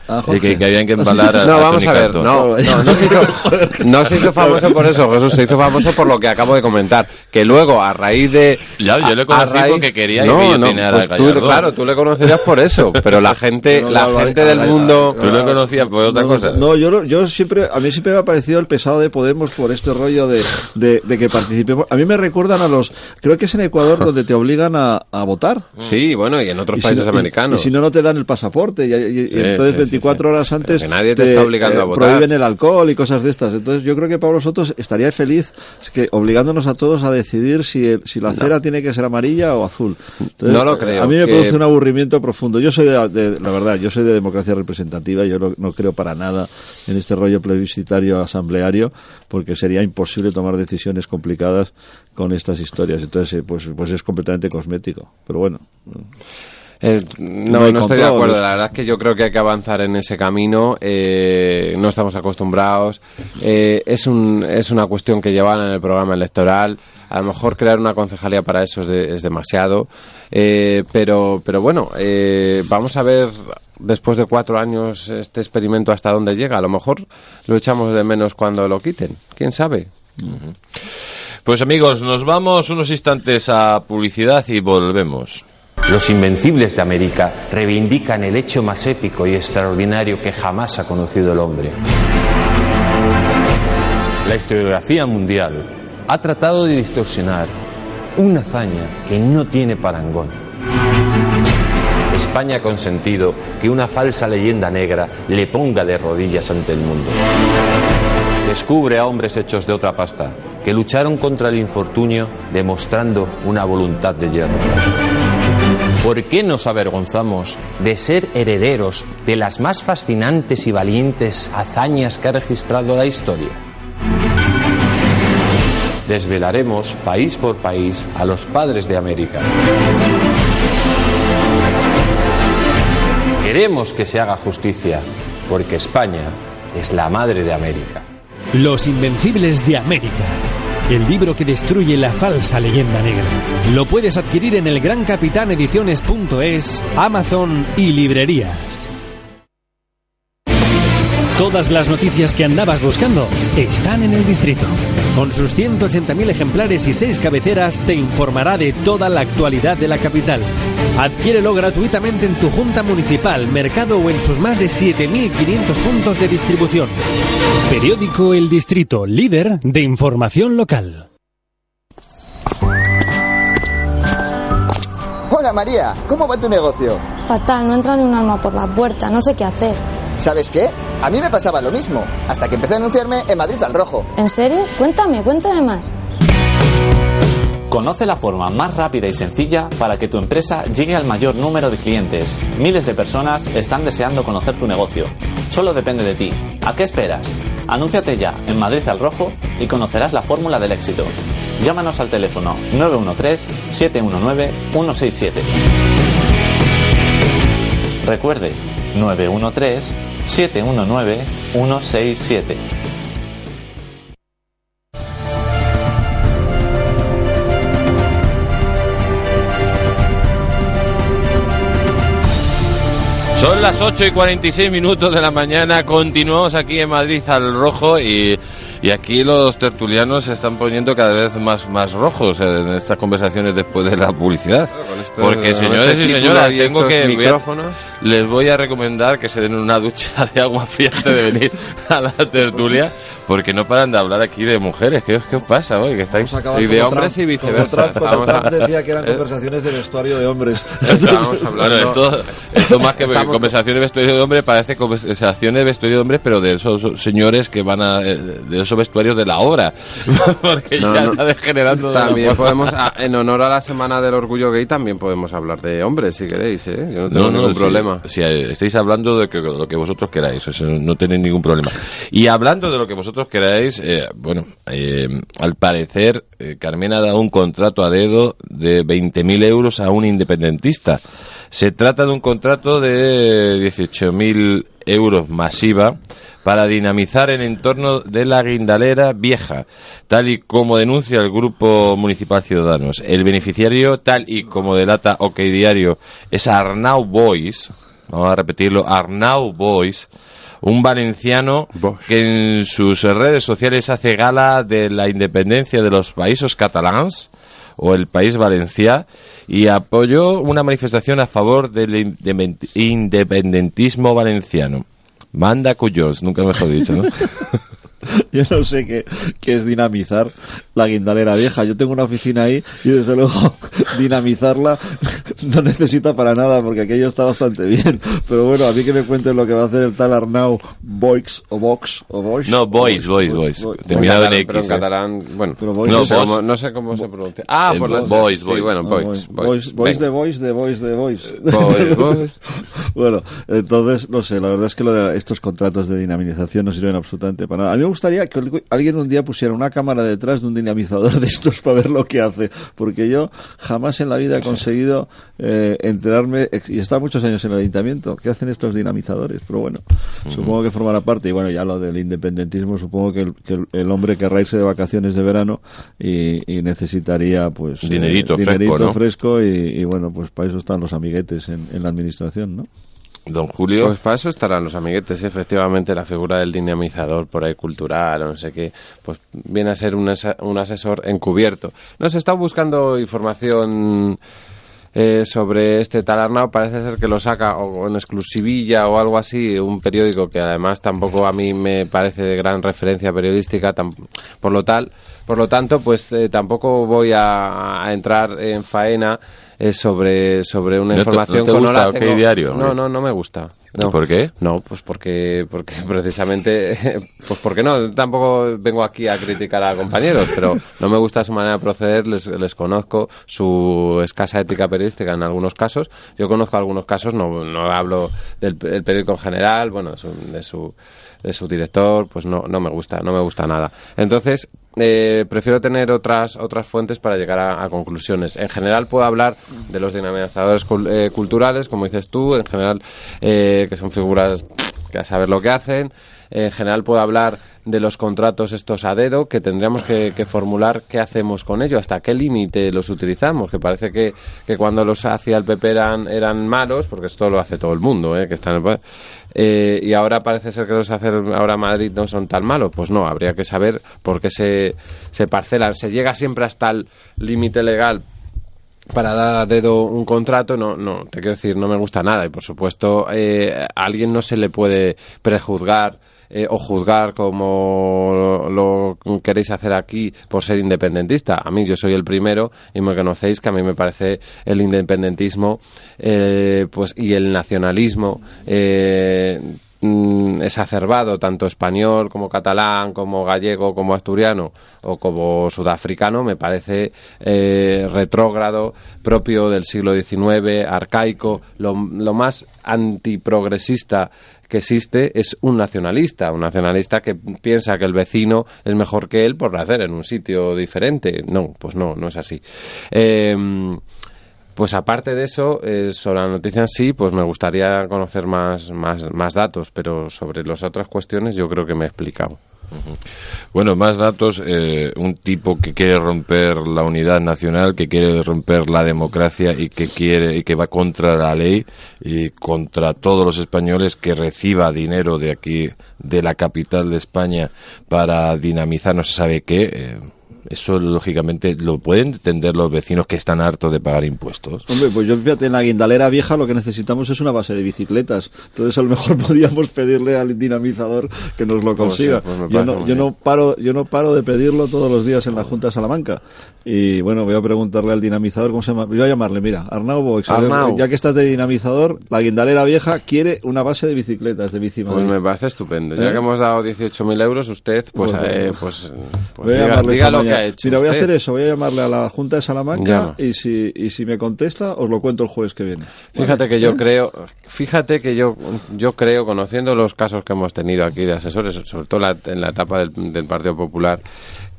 Speaker 13: Jorge.
Speaker 2: que, que habían que empalar a, *laughs*
Speaker 14: No,
Speaker 2: a
Speaker 14: vamos
Speaker 2: Tony
Speaker 14: a ver, no, no, no se, hizo, *laughs* no se hizo famoso por eso, Jesús, se hizo famoso por lo que acabo de comentar, que luego a raíz de...
Speaker 2: Ya, yo le
Speaker 14: a-
Speaker 2: conocí
Speaker 14: a raíz-
Speaker 2: porque quería
Speaker 14: no,
Speaker 2: guillotinar
Speaker 14: no,
Speaker 2: a
Speaker 14: pues tú. Claro, tú le conocerías por eso, pero la *laughs* gente,
Speaker 13: No,
Speaker 14: la gente del mundo...
Speaker 2: Tú lo conocías por otra
Speaker 13: no,
Speaker 2: cosa.
Speaker 13: No, yo, lo- yo siempre, a mí siempre me ha parecido el pesado de Podemos por este rollo de, de, de que participemos. A mí me recuerdan a los, creo que es en Ecuador donde te obligan a, a votar.
Speaker 14: Sí, bueno, y en otros
Speaker 13: Y si
Speaker 14: países
Speaker 13: y-
Speaker 14: americanos.
Speaker 13: Y, si no, no te dan el pasaporte. Y, y- y
Speaker 14: Sí,
Speaker 13: entonces
Speaker 14: sí,
Speaker 13: 24 horas antes
Speaker 14: que nadie te está obligando a votar.
Speaker 13: prohíben el alcohol y cosas de estas. Entonces yo creo que Pablo Soto estaría feliz que obligándonos a todos a decidir si, el- si la cera tiene que ser amarilla o azul. Entonces,
Speaker 14: No lo creo,
Speaker 13: A mí me
Speaker 14: que-
Speaker 13: produce un aburrimiento profundo. Yo soy de, de- la verdad, yo soy de democracia representativa. Yo no, no creo para nada en este rollo plebiscitario asambleario porque sería imposible tomar decisiones complicadas con estas historias. Entonces, eh, pues, pues es completamente cosmético. Pero bueno.
Speaker 14: Eh,
Speaker 13: No
Speaker 14: no, estoy de acuerdo. La verdad es que yo creo que hay que avanzar en ese camino. eh, no estamos acostumbrados. eh, es, un, es una cuestión que llevan en el programa electoral. A lo mejor crear una concejalía para eso es, de- es demasiado. eh, pero, pero bueno, eh, vamos a ver después de cuatro años este experimento hasta dónde llega. A lo mejor lo echamos de menos cuando lo quiten. ¿Quién sabe?
Speaker 2: Pues amigos, nos vamos unos instantes a publicidad y volvemos.
Speaker 19: Los invencibles de América reivindican el hecho más épico y extraordinario que jamás ha conocido el hombre. La historiografía mundial ha tratado de distorsionar una hazaña que no tiene parangón. España ha consentido que una falsa leyenda negra le ponga de rodillas ante el mundo. Descubre a hombres hechos de otra pasta que lucharon contra el infortunio demostrando una voluntad de hierro. ¿Por qué nos avergonzamos de ser herederos de las más fascinantes y valientes hazañas que ha registrado la historia? Desvelaremos país por país a los padres de América. Queremos que se haga justicia, porque España es la madre de América.
Speaker 9: Los Invencibles de América. El libro que destruye la falsa leyenda negra. Lo puedes adquirir en el grancapitanediciones.es, Amazon y librerías. Todas las noticias que andabas buscando están en el distrito. Con sus 180.000 ejemplares y 6 cabeceras te informará de toda la actualidad de la capital. Adquiérelo gratuitamente en tu junta municipal, mercado o en sus más de 7.500 puntos de distribución. Periódico El Distrito, líder de información local.
Speaker 10: Hola María, ¿cómo va tu negocio?
Speaker 11: Fatal, no entra ni un alma por la puerta, no sé qué hacer.
Speaker 10: ¿Sabes qué? A mí me pasaba lo mismo, hasta que empecé a anunciarme en Madrid al Rojo.
Speaker 11: ¿En serio? Cuéntame, cuéntame más.
Speaker 12: Conoce la forma más rápida y sencilla para que tu empresa llegue al mayor número de clientes. Miles de personas están deseando conocer tu negocio. Solo depende de ti. ¿A qué esperas? Anúnciate ya en Madrid al Rojo y conocerás la fórmula del éxito. Llámanos al teléfono 913-719-167. Recuerde, 913-719-167.
Speaker 2: Son las 8 y 46 minutos de la mañana, continuamos aquí en Madrid al rojo y, Y aquí los tertulianos se están poniendo cada vez más, más rojos en estas conversaciones después de la publicidad.
Speaker 14: esto-
Speaker 2: Porque, señores
Speaker 14: este
Speaker 2: y señoras,
Speaker 14: y
Speaker 2: tengo que... voy a-
Speaker 14: micrófonos.
Speaker 2: les voy a recomendar que se den una ducha *laughs* de agua fría antes de venir a la tertulia, porque no paran de hablar aquí de mujeres. ¿Qué, os- qué os pasa hoy? Que estáis... Y de hombres
Speaker 13: Trump,
Speaker 2: y viceversa.
Speaker 13: Trump, cuando
Speaker 2: Vamos a-
Speaker 13: Trump decía que eran *laughs* conversaciones de vestuario de hombres. *laughs*
Speaker 2: Estamos hablando- Bueno, esto, esto más que
Speaker 13: Estamos-
Speaker 2: conversaciones de vestuario de hombre parece conversaciones de vestuario de hombres, pero de esos señores que van a eh, de esos vestuarios de la obra, *laughs* porque
Speaker 14: No,
Speaker 2: ya
Speaker 14: no.
Speaker 2: está degenerando.
Speaker 14: También podemos, a- en honor a la Semana del Orgullo Gay, también podemos hablar de hombres, si queréis, ¿eh? Yo no tengo ningún
Speaker 2: sí,
Speaker 14: problema.
Speaker 2: sí, eh, estáis hablando de que- lo que vosotros queráis, eso no tenéis ningún problema. Y hablando de lo que vosotros queráis, eh, bueno, eh, al parecer eh, Carmen ha dado un contrato a dedo de 20.000 euros a un independentista. Se trata de un contrato de 18.000 euros masiva para dinamizar el entorno de la guindalera vieja, tal y como denuncia el Grupo Municipal Ciudadanos. El beneficiario, tal y como delata OK Diario, es Arnau Boys, vamos a repetirlo, Arnau Boys, un valenciano que en sus redes sociales hace gala de la independencia de los países catalans o el país valencià y apoyó una manifestación a favor del independ- independentismo valenciano. Manda cuyos, nunca mejor dicho, ¿no? *laughs* *laughs*
Speaker 13: Yo no sé qué, qué es dinamizar la guindalera vieja. Yo tengo una oficina ahí y desde luego *laughs* dinamizarla *laughs* no necesita para nada porque aquello está bastante bien. Pero bueno, a mí que me cuenten lo que va a hacer el tal Arnau Boix o Vox o Boix.
Speaker 2: No, Boys, Boys, Boys.
Speaker 14: Pero
Speaker 2: Terminado
Speaker 14: en catalán- pero
Speaker 2: X.
Speaker 14: en
Speaker 2: ¿eh?
Speaker 14: catalán, bueno,
Speaker 13: Boys
Speaker 14: no,
Speaker 13: es-
Speaker 14: sé cómo, no sé cómo se pronuncia. Ah,
Speaker 2: El
Speaker 14: por las
Speaker 2: boys,
Speaker 14: sí,
Speaker 2: boys.
Speaker 14: bueno,
Speaker 13: Ah,
Speaker 14: boys,
Speaker 13: Boys, boys de. Boys, de Boys, de Boys.
Speaker 14: Boys, boys.
Speaker 13: bueno, entonces, no sé, la verdad es que lo de estos contratos de dinamización no sirven absolutamente para nada. A mí me gustaría que algu- alguien un día pusiera una cámara detrás de un dinamizador *laughs* de estos para ver lo que hace, porque yo jamás en la vida he conseguido eh, enterarme, y estado muchos años en el ayuntamiento, ¿qué hacen estos dinamizadores? Pero bueno, supongo que formará parte, y bueno, ya lo del independentismo, supongo que el, que el- hombre querrá irse de vacaciones de verano y, y necesitaría pues eh,
Speaker 2: Dinerito fresco,
Speaker 13: dinerito
Speaker 2: ¿no?
Speaker 13: fresco y, y bueno, pues para eso están los amiguetes en, en la administración, ¿no?
Speaker 2: Don Julio.
Speaker 14: Pues para eso estarán los amiguetes, efectivamente, la figura del dinamizador por ahí cultural o no sé qué, pues viene a ser un, asa- un asesor encubierto. Nos está buscando información eh, sobre este tal parece ser que lo saca o en exclusivilla o algo así, un periódico que además tampoco a mí me parece de gran referencia periodística, por lo tal, por lo tanto, pues eh, tampoco voy a entrar en faena eh, sobre, sobre una
Speaker 2: ¿No te-
Speaker 14: información
Speaker 2: no te
Speaker 14: que
Speaker 2: gusta Diario?
Speaker 14: No, no, no me gusta. No.
Speaker 2: ¿Por qué?
Speaker 14: No, pues porque, porque precisamente, *laughs* pues porque no, tampoco vengo aquí a criticar a compañeros, pero no me gusta su manera de proceder, les, les conozco su escasa ética periodística en algunos casos, yo conozco algunos casos, no, no hablo del, del periódico en general, bueno, de su, de su, de su director, pues no, no me gusta, no me gusta nada. Entonces, eh, prefiero tener otras otras fuentes para llegar a, conclusiones. En general puedo hablar de los dinamizadores cul- eh, culturales, como dices tú, en general eh, que son figuras que a saber lo que hacen. En general puedo hablar de los contratos estos a dedo, que tendríamos que, formular qué hacemos con ello, hasta qué límite los utilizamos, que parece que, que cuando los hacía el PP eran, eran malos, porque esto lo hace todo el mundo, ¿eh? que está en el poder. Eh, y ahora parece ser que los hace ahora Madrid no son tan malos. Pues no, habría que saber por qué se, se parcelan. Se llega siempre hasta el límite legal para dar a dedo un contrato, no, no, te quiero decir, no me gusta nada. Y por supuesto, eh, a alguien no se le puede prejuzgar eh, o juzgar como lo, queréis hacer aquí por ser independentista. A mí yo soy el primero y me conocéis que a mí me parece el independentismo eh, pues y el nacionalismo eh, mm, exacerbado, tanto español como catalán, como gallego, como asturiano o como sudafricano, me parece eh, retrógrado, propio del siglo XIX, arcaico, lo más antiprogresista que existe es un nacionalista, un nacionalista que piensa que el vecino es mejor que él por nacer en un sitio diferente. No, pues no, no es así. Eh, Pues aparte de eso, eh, sobre la noticia en sí, pues me gustaría conocer más, más, más datos, pero sobre las otras cuestiones yo creo que me he explicado.
Speaker 2: Bueno, más datos. eh, un tipo que quiere romper la unidad nacional, que quiere romper la democracia y que quiere y que va contra la ley y contra todos los españoles que reciba dinero de aquí, de la capital de España, para dinamizar no se sabe qué. eh, eso lógicamente lo pueden entender los vecinos que están hartos de pagar impuestos.
Speaker 13: Hombre, pues yo fíjate, en la guindalera vieja lo que necesitamos es una base de bicicletas. Entonces a lo mejor *laughs* podríamos pedirle al dinamizador que nos lo
Speaker 14: Pues
Speaker 13: consiga.
Speaker 14: sí, pues
Speaker 13: yo, no, yo no paro, yo no paro de pedirlo todos los días en la Junta de Salamanca. Y bueno, voy a preguntarle al dinamizador cómo se llama. Voy a llamarle, mira, Arnau Boix.
Speaker 14: Arnau.
Speaker 13: Ya que estás de dinamizador, la guindalera vieja quiere una base de bicicletas de bici
Speaker 14: Pues me parece estupendo. Ya
Speaker 13: ¿Eh?
Speaker 14: que hemos dado 18.000 euros, usted, pues,
Speaker 13: Pues,
Speaker 14: eh,
Speaker 13: pues,
Speaker 14: pues, pues
Speaker 13: voy a
Speaker 14: diga, lo que
Speaker 13: mañana.
Speaker 14: ha hecho.
Speaker 13: Mira, voy a hacer eso, voy a llamarle a la Junta de Salamanca y si, y si me contesta, os lo cuento el jueves que viene.
Speaker 14: Fíjate
Speaker 13: ¿Vale?
Speaker 14: que yo
Speaker 13: ¿Eh?
Speaker 14: creo, fíjate que yo, yo creo, conociendo los casos que hemos tenido aquí de asesores, sobre todo la- en la etapa del, del Partido Popular,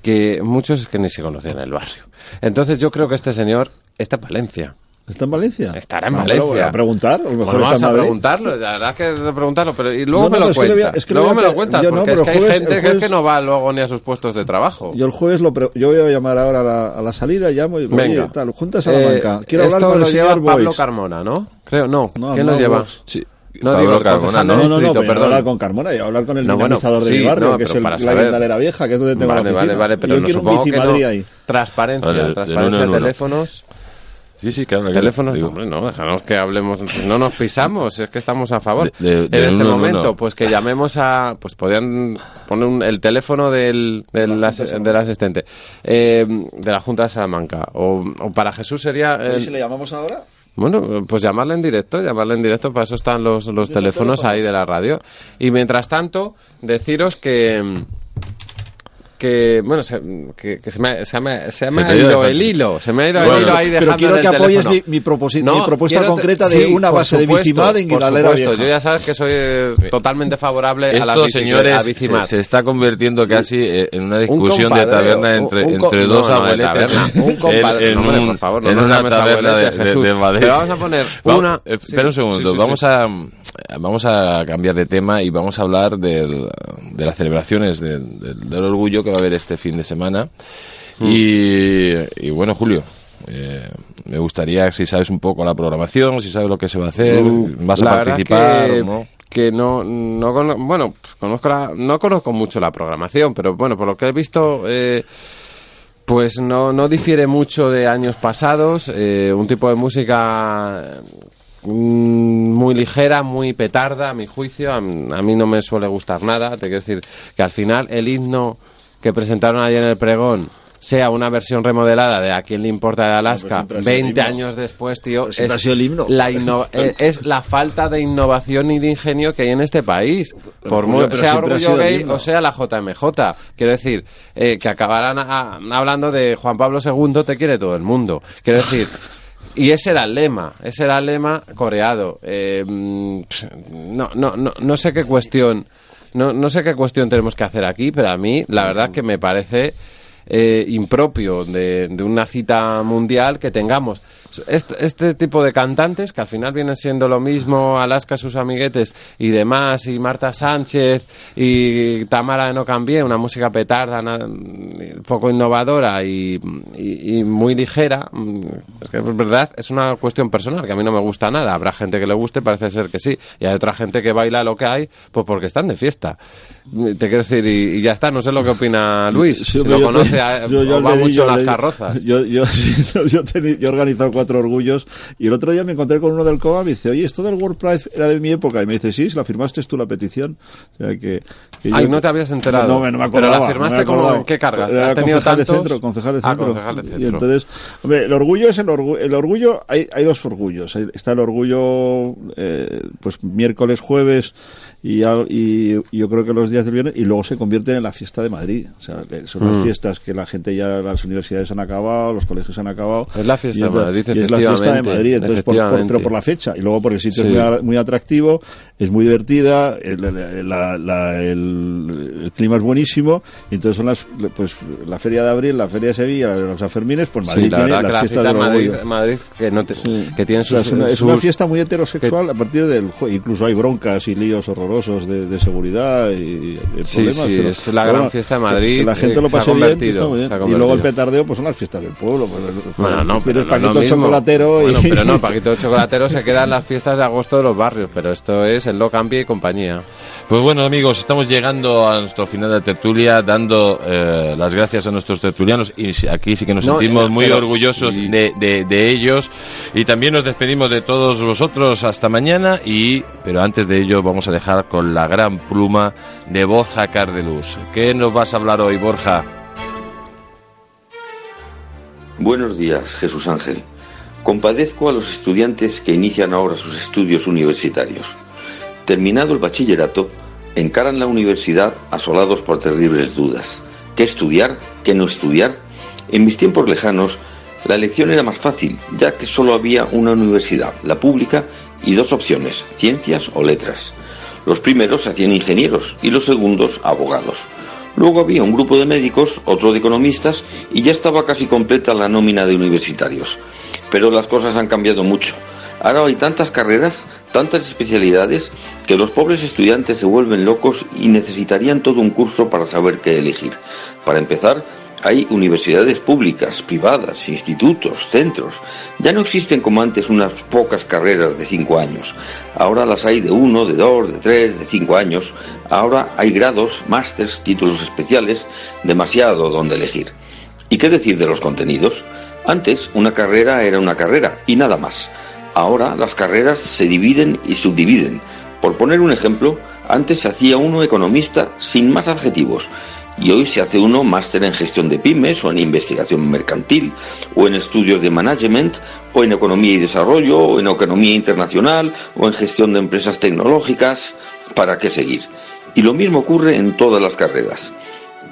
Speaker 14: que muchos es que ni se conocían en el barrio. Entonces yo creo que este señor está en Valencia.
Speaker 13: ¿Está en Valencia?
Speaker 14: Estará en
Speaker 13: Ah, pero
Speaker 14: Valencia.
Speaker 13: a preguntar, a lo mejor
Speaker 14: Bueno,
Speaker 13: está
Speaker 14: vamos a preguntarlo, la verdad es que es de preguntarlo, pero y luego
Speaker 13: No,
Speaker 14: me
Speaker 13: no,
Speaker 14: lo
Speaker 13: es que a-
Speaker 14: cuentas.
Speaker 13: es que
Speaker 14: luego me
Speaker 13: a-
Speaker 14: lo cuentas,
Speaker 13: yo no,
Speaker 14: porque
Speaker 13: pero
Speaker 14: es que hay
Speaker 13: jueves-
Speaker 14: gente que es
Speaker 13: jueves-
Speaker 14: que no va luego ni a sus puestos de trabajo.
Speaker 13: Yo el jueves lo pre- yo voy a llamar ahora a la, a la salida, llamo y
Speaker 14: Venga.
Speaker 13: oye, tal, Junta de Salamanca.
Speaker 14: Eh,
Speaker 13: Quiero hablar
Speaker 14: esto
Speaker 13: con
Speaker 14: lo
Speaker 13: el
Speaker 14: lleva
Speaker 13: señor
Speaker 14: Pablo
Speaker 13: Boix.
Speaker 14: Carmona, ¿no? Creo, no.
Speaker 13: No,
Speaker 14: ¿Quién lo
Speaker 13: no,
Speaker 14: lleva?
Speaker 2: Sí.
Speaker 14: No,
Speaker 2: Pablo
Speaker 14: digo,
Speaker 2: Carmona, ¿no?
Speaker 13: No, no, no,
Speaker 14: distrito,
Speaker 13: pero no
Speaker 14: perdón.
Speaker 13: hablar con Carmona, y hablar con el
Speaker 14: No, bueno,
Speaker 13: dinamizador de
Speaker 14: sí,
Speaker 13: mi barrio,
Speaker 14: no,
Speaker 13: que es el, la
Speaker 14: saber.
Speaker 13: guindalera vieja, que es donde tengo
Speaker 14: Vale,
Speaker 13: la
Speaker 14: vale,
Speaker 13: oficina.
Speaker 14: vale, pero
Speaker 13: yo
Speaker 14: no
Speaker 13: quiero un
Speaker 14: supongo
Speaker 13: bici
Speaker 14: que
Speaker 13: Madrid
Speaker 14: no.
Speaker 13: ahí.
Speaker 14: Transparencia,
Speaker 2: Vale,
Speaker 14: transparencia de
Speaker 2: uno.
Speaker 14: teléfonos.
Speaker 2: Sí, sí, claro.
Speaker 14: Teléfonos,
Speaker 2: digo.
Speaker 14: hombre, no, déjanos que hablemos, no nos pisamos, es que estamos a favor.
Speaker 2: De- de-
Speaker 14: en este
Speaker 2: uno
Speaker 14: momento,
Speaker 2: uno.
Speaker 14: pues que llamemos a, pues podrían poner un- el teléfono del, del, as- del asistente, eh, de la Junta de Salamanca, o, o para Jesús sería...
Speaker 13: ¿Y si le llamamos ahora?
Speaker 14: bueno, pues llamarle en directo, llamarle en directo, para eso están los, los teléfonos ahí de la radio. Y mientras tanto, deciros que que bueno se, que, que se me, se me, se me
Speaker 2: Se
Speaker 14: ha
Speaker 2: ido
Speaker 14: ido
Speaker 2: de-
Speaker 14: el hilo se me ha ido
Speaker 2: Bueno,
Speaker 14: el hilo ahí
Speaker 13: pero
Speaker 14: dejando
Speaker 13: quiero
Speaker 14: en
Speaker 13: que apoyes mi- mi proposi-
Speaker 14: No,
Speaker 13: mi propuesta concreta de
Speaker 14: sí,
Speaker 13: una base de
Speaker 14: supuesto,
Speaker 13: Bicimad en
Speaker 14: por
Speaker 13: Guindalera
Speaker 14: supuesto.
Speaker 13: Vieja.
Speaker 14: yo ya sabes que soy eh, totalmente favorable a la
Speaker 2: señores
Speaker 14: a
Speaker 2: se, se está convirtiendo casi eh, en una discusión de
Speaker 14: compadreo,
Speaker 2: taberna
Speaker 14: un-
Speaker 2: entre,
Speaker 14: un co-
Speaker 2: entre
Speaker 14: no,
Speaker 2: dos
Speaker 14: no, de taberna, *laughs* un
Speaker 2: en,
Speaker 14: compadre-
Speaker 2: en
Speaker 14: no, hombre,
Speaker 2: un-
Speaker 14: por favor, no
Speaker 2: en
Speaker 14: nos
Speaker 2: una taberna de, de- de Madrid.
Speaker 14: Pero vamos a poner
Speaker 2: Vamos-
Speaker 14: una-
Speaker 2: eh,
Speaker 14: sí,
Speaker 2: espera un segundo,
Speaker 14: sí, sí,
Speaker 2: vamos
Speaker 14: sí.
Speaker 2: a vamos a cambiar de tema y vamos a hablar del- de las celebraciones del orgullo que va a haber este fin de semana.
Speaker 14: Mm.
Speaker 2: Y, y bueno, Julio, eh, me gustaría si sabes un poco la programación, si sabes lo que se va a hacer,
Speaker 14: Mm,
Speaker 2: vas
Speaker 14: la
Speaker 2: a participar
Speaker 14: que,
Speaker 2: no.
Speaker 14: que no, no cono- bueno, conozco la- no conozco mucho la programación, pero bueno, por lo que he visto, eh, pues no, no difiere mucho de años pasados, eh, un tipo de música mm, muy ligera, muy petarda, a mi juicio, a, a mí no me suele gustar nada, te quiero decir que al final el himno que presentaron ayer en el pregón sea una versión remodelada de A quién le importa de Alaska,
Speaker 13: el
Speaker 14: 20
Speaker 13: himno.
Speaker 14: años después, tío,
Speaker 13: Siempre ha sido el himno.
Speaker 14: la inno- *laughs* eh, es la falta de innovación y de ingenio que hay en este país. Por muy, sea Orgullo Gay o sea la JMJ. Quiero decir, eh, que acabarán a- hablando de Juan Pablo II te quiere todo el mundo. Quiero decir... Y ese era el lema, ese era el lema coreado. Eh, mm, no, no, no, no sé qué cuestión, no, no sé qué cuestión tenemos que hacer aquí, pero a mí la verdad que me parece eh, impropio de, de una cita mundial que tengamos este, este tipo de cantantes que al final vienen siendo lo mismo Alaska sus amiguetes y demás y Marta Sánchez y Tamara de No Cambié una música petarda poco innovadora y, y- y muy ligera mm, es que es verdad es una cuestión personal que a mí no me gusta nada. Habrá gente que le guste parece ser que sí. Y hay otra gente que baila lo que hay pues porque están de fiesta. Te quiero decir y, y ya está no sé lo que opina Luis
Speaker 13: Sí,
Speaker 14: si lo
Speaker 13: te-
Speaker 14: conoce a- *laughs*
Speaker 13: yo- yo
Speaker 14: o va mucho en las carrozas.
Speaker 13: Yo, yo, sí, *laughs* yo, yo he organizado cuatro orgullos y el otro día me encontré con uno del COA y me dice, oye, esto del World Pride era de mi época. Y me dice, sí, si la firmaste tú la petición. O sea que, que
Speaker 14: Ay,
Speaker 13: yo-
Speaker 14: no te habías enterado.
Speaker 13: No, me- no me
Speaker 14: Pero la
Speaker 13: acordaba.
Speaker 14: firmaste
Speaker 13: no
Speaker 14: como-
Speaker 13: acordaba.
Speaker 14: ¿en qué cargas?
Speaker 13: Era
Speaker 14: ¿Has tenido
Speaker 13: concejal de
Speaker 14: tantos?
Speaker 13: centro, concejal de
Speaker 14: Ah,
Speaker 13: centro.
Speaker 14: concejal de
Speaker 13: Y
Speaker 14: centro.
Speaker 13: entonces, hombre, el orgullo es el orgullo. El orgullo, hay, hay dos orgullos. Está el orgullo, eh, pues miércoles, jueves y, y yo creo que los días del viernes y luego se convierten en la fiesta de Madrid. O sea, son las
Speaker 14: Mm.
Speaker 13: fiestas que la gente ya, las universidades han acabado, los colegios han acabado.
Speaker 14: Es la fiesta de Madrid,
Speaker 13: y es la fiesta de Madrid, entonces por, por- pero por la fecha. Y luego porque el sitio
Speaker 14: Sí.
Speaker 13: es muy, muy atractivo, es muy divertida, el, la- la- el- el clima es buenísimo, y entonces son las, pues, la feria de abril, la feria de Sevilla, los Sanfermines, pues Madrid
Speaker 14: Sí, la
Speaker 13: tiene las
Speaker 14: la
Speaker 13: fiestas
Speaker 14: de Madrid. Madrid que, no te- que tiene
Speaker 13: O sea,
Speaker 14: sus,
Speaker 13: es, una, es una fiesta muy heterosexual a partir del incluso hay broncas y líos horrorosos de, de seguridad y, y
Speaker 14: Sí,
Speaker 13: problemas
Speaker 14: sí,
Speaker 13: pero-
Speaker 14: es la
Speaker 13: pero
Speaker 14: gran fiesta de Madrid,
Speaker 13: que la gente
Speaker 14: eh,
Speaker 13: lo pase bien,
Speaker 14: convertido,
Speaker 13: está muy bien. y luego el petardeo pues son las fiestas del pueblo pues,
Speaker 14: Bueno, no, pero
Speaker 13: tienes
Speaker 14: no es lo
Speaker 13: paquito chocolatero
Speaker 14: Bueno,
Speaker 13: y
Speaker 14: pero no, *laughs* Paquito Chocolatero se queda en las fiestas de agosto de los barrios, pero esto es el Lo Cambia y compañía.
Speaker 2: Pues bueno amigos, estamos llegando a nuestro final de tertulia dando eh, las gracias a nuestros tertulianos y aquí sí que nos
Speaker 14: No,
Speaker 2: sentimos
Speaker 14: eh,
Speaker 2: muy
Speaker 14: pero
Speaker 2: orgullosos
Speaker 14: sí.
Speaker 2: de, de- de ellos y también nos despedimos de todos vosotros hasta mañana y pero antes de ello vamos a dejar con la gran pluma de Borja Cardeluz. ¿Qué nos vas a hablar hoy Borja?
Speaker 20: Buenos días, Jesús Ángel. Compadezco a los estudiantes que inician ahora sus estudios universitarios. Terminado el bachillerato, encaran la universidad asolados por terribles dudas. ¿Qué estudiar? ¿Qué no estudiar? En mis tiempos lejanos, la elección era más fácil, ya que solo había una universidad, la pública, y dos opciones, ciencias o letras. Los primeros se hacían ingenieros y los segundos abogados. Luego había un grupo de médicos, otro de economistas y ya estaba casi completa la nómina de universitarios. Pero las cosas han cambiado mucho. Ahora hay tantas carreras, tantas especialidades, que los pobres estudiantes se vuelven locos y necesitarían todo un curso para saber qué elegir. Para empezar, hay universidades públicas, privadas, institutos, centros. Ya no existen como antes unas pocas carreras de cinco años. Ahora las hay de uno, de dos, de tres, de cinco años. Ahora hay grados, másters, títulos especiales, demasiado donde elegir. ¿Y qué decir de los contenidos? Antes una carrera era una carrera y nada más. Ahora las carreras se dividen y subdividen. Por poner un ejemplo, antes se hacía uno economista sin más adjetivos y hoy se hace uno máster en gestión de pymes o en investigación mercantil o en estudios de management o en economía y desarrollo o en economía internacional o en gestión de empresas tecnológicas. ¿Para qué seguir? Y lo mismo ocurre en todas las carreras.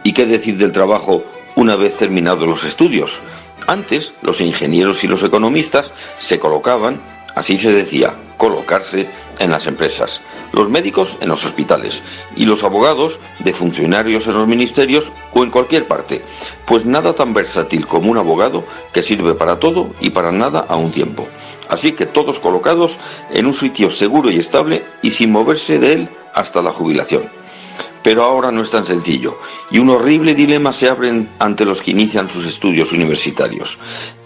Speaker 20: ¿Y qué decir del trabajo una vez terminados los estudios? Antes, los ingenieros y los economistas se colocaban, así se decía, colocarse en las empresas, los médicos en los hospitales y los abogados de funcionarios en los ministerios o en cualquier parte, pues nada tan versátil como un abogado que sirve para todo y para nada a un tiempo. Así que todos colocados en un sitio seguro y estable y sin moverse de él hasta la jubilación. Pero ahora no es tan sencillo y un horrible dilema se abre ante los que inician sus estudios universitarios.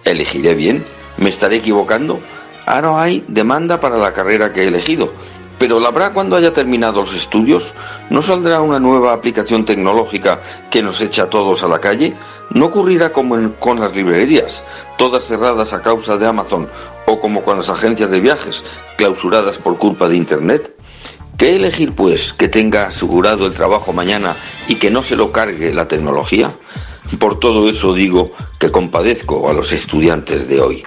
Speaker 20: ¿Elegiré bien? ¿Me estaré equivocando? Ahora hay demanda para la carrera que he elegido, pero ¿la habrá cuando haya terminado los estudios? ¿No saldrá una nueva aplicación tecnológica que nos echa a todos a la calle? ¿No ocurrirá como con las librerías, todas cerradas a causa de Amazon, o como con las agencias de viajes, clausuradas por culpa de Internet? ¿Qué elegir, pues, que tenga asegurado el trabajo mañana y que no se lo cargue la tecnología? Por todo eso digo que compadezco a los estudiantes de hoy.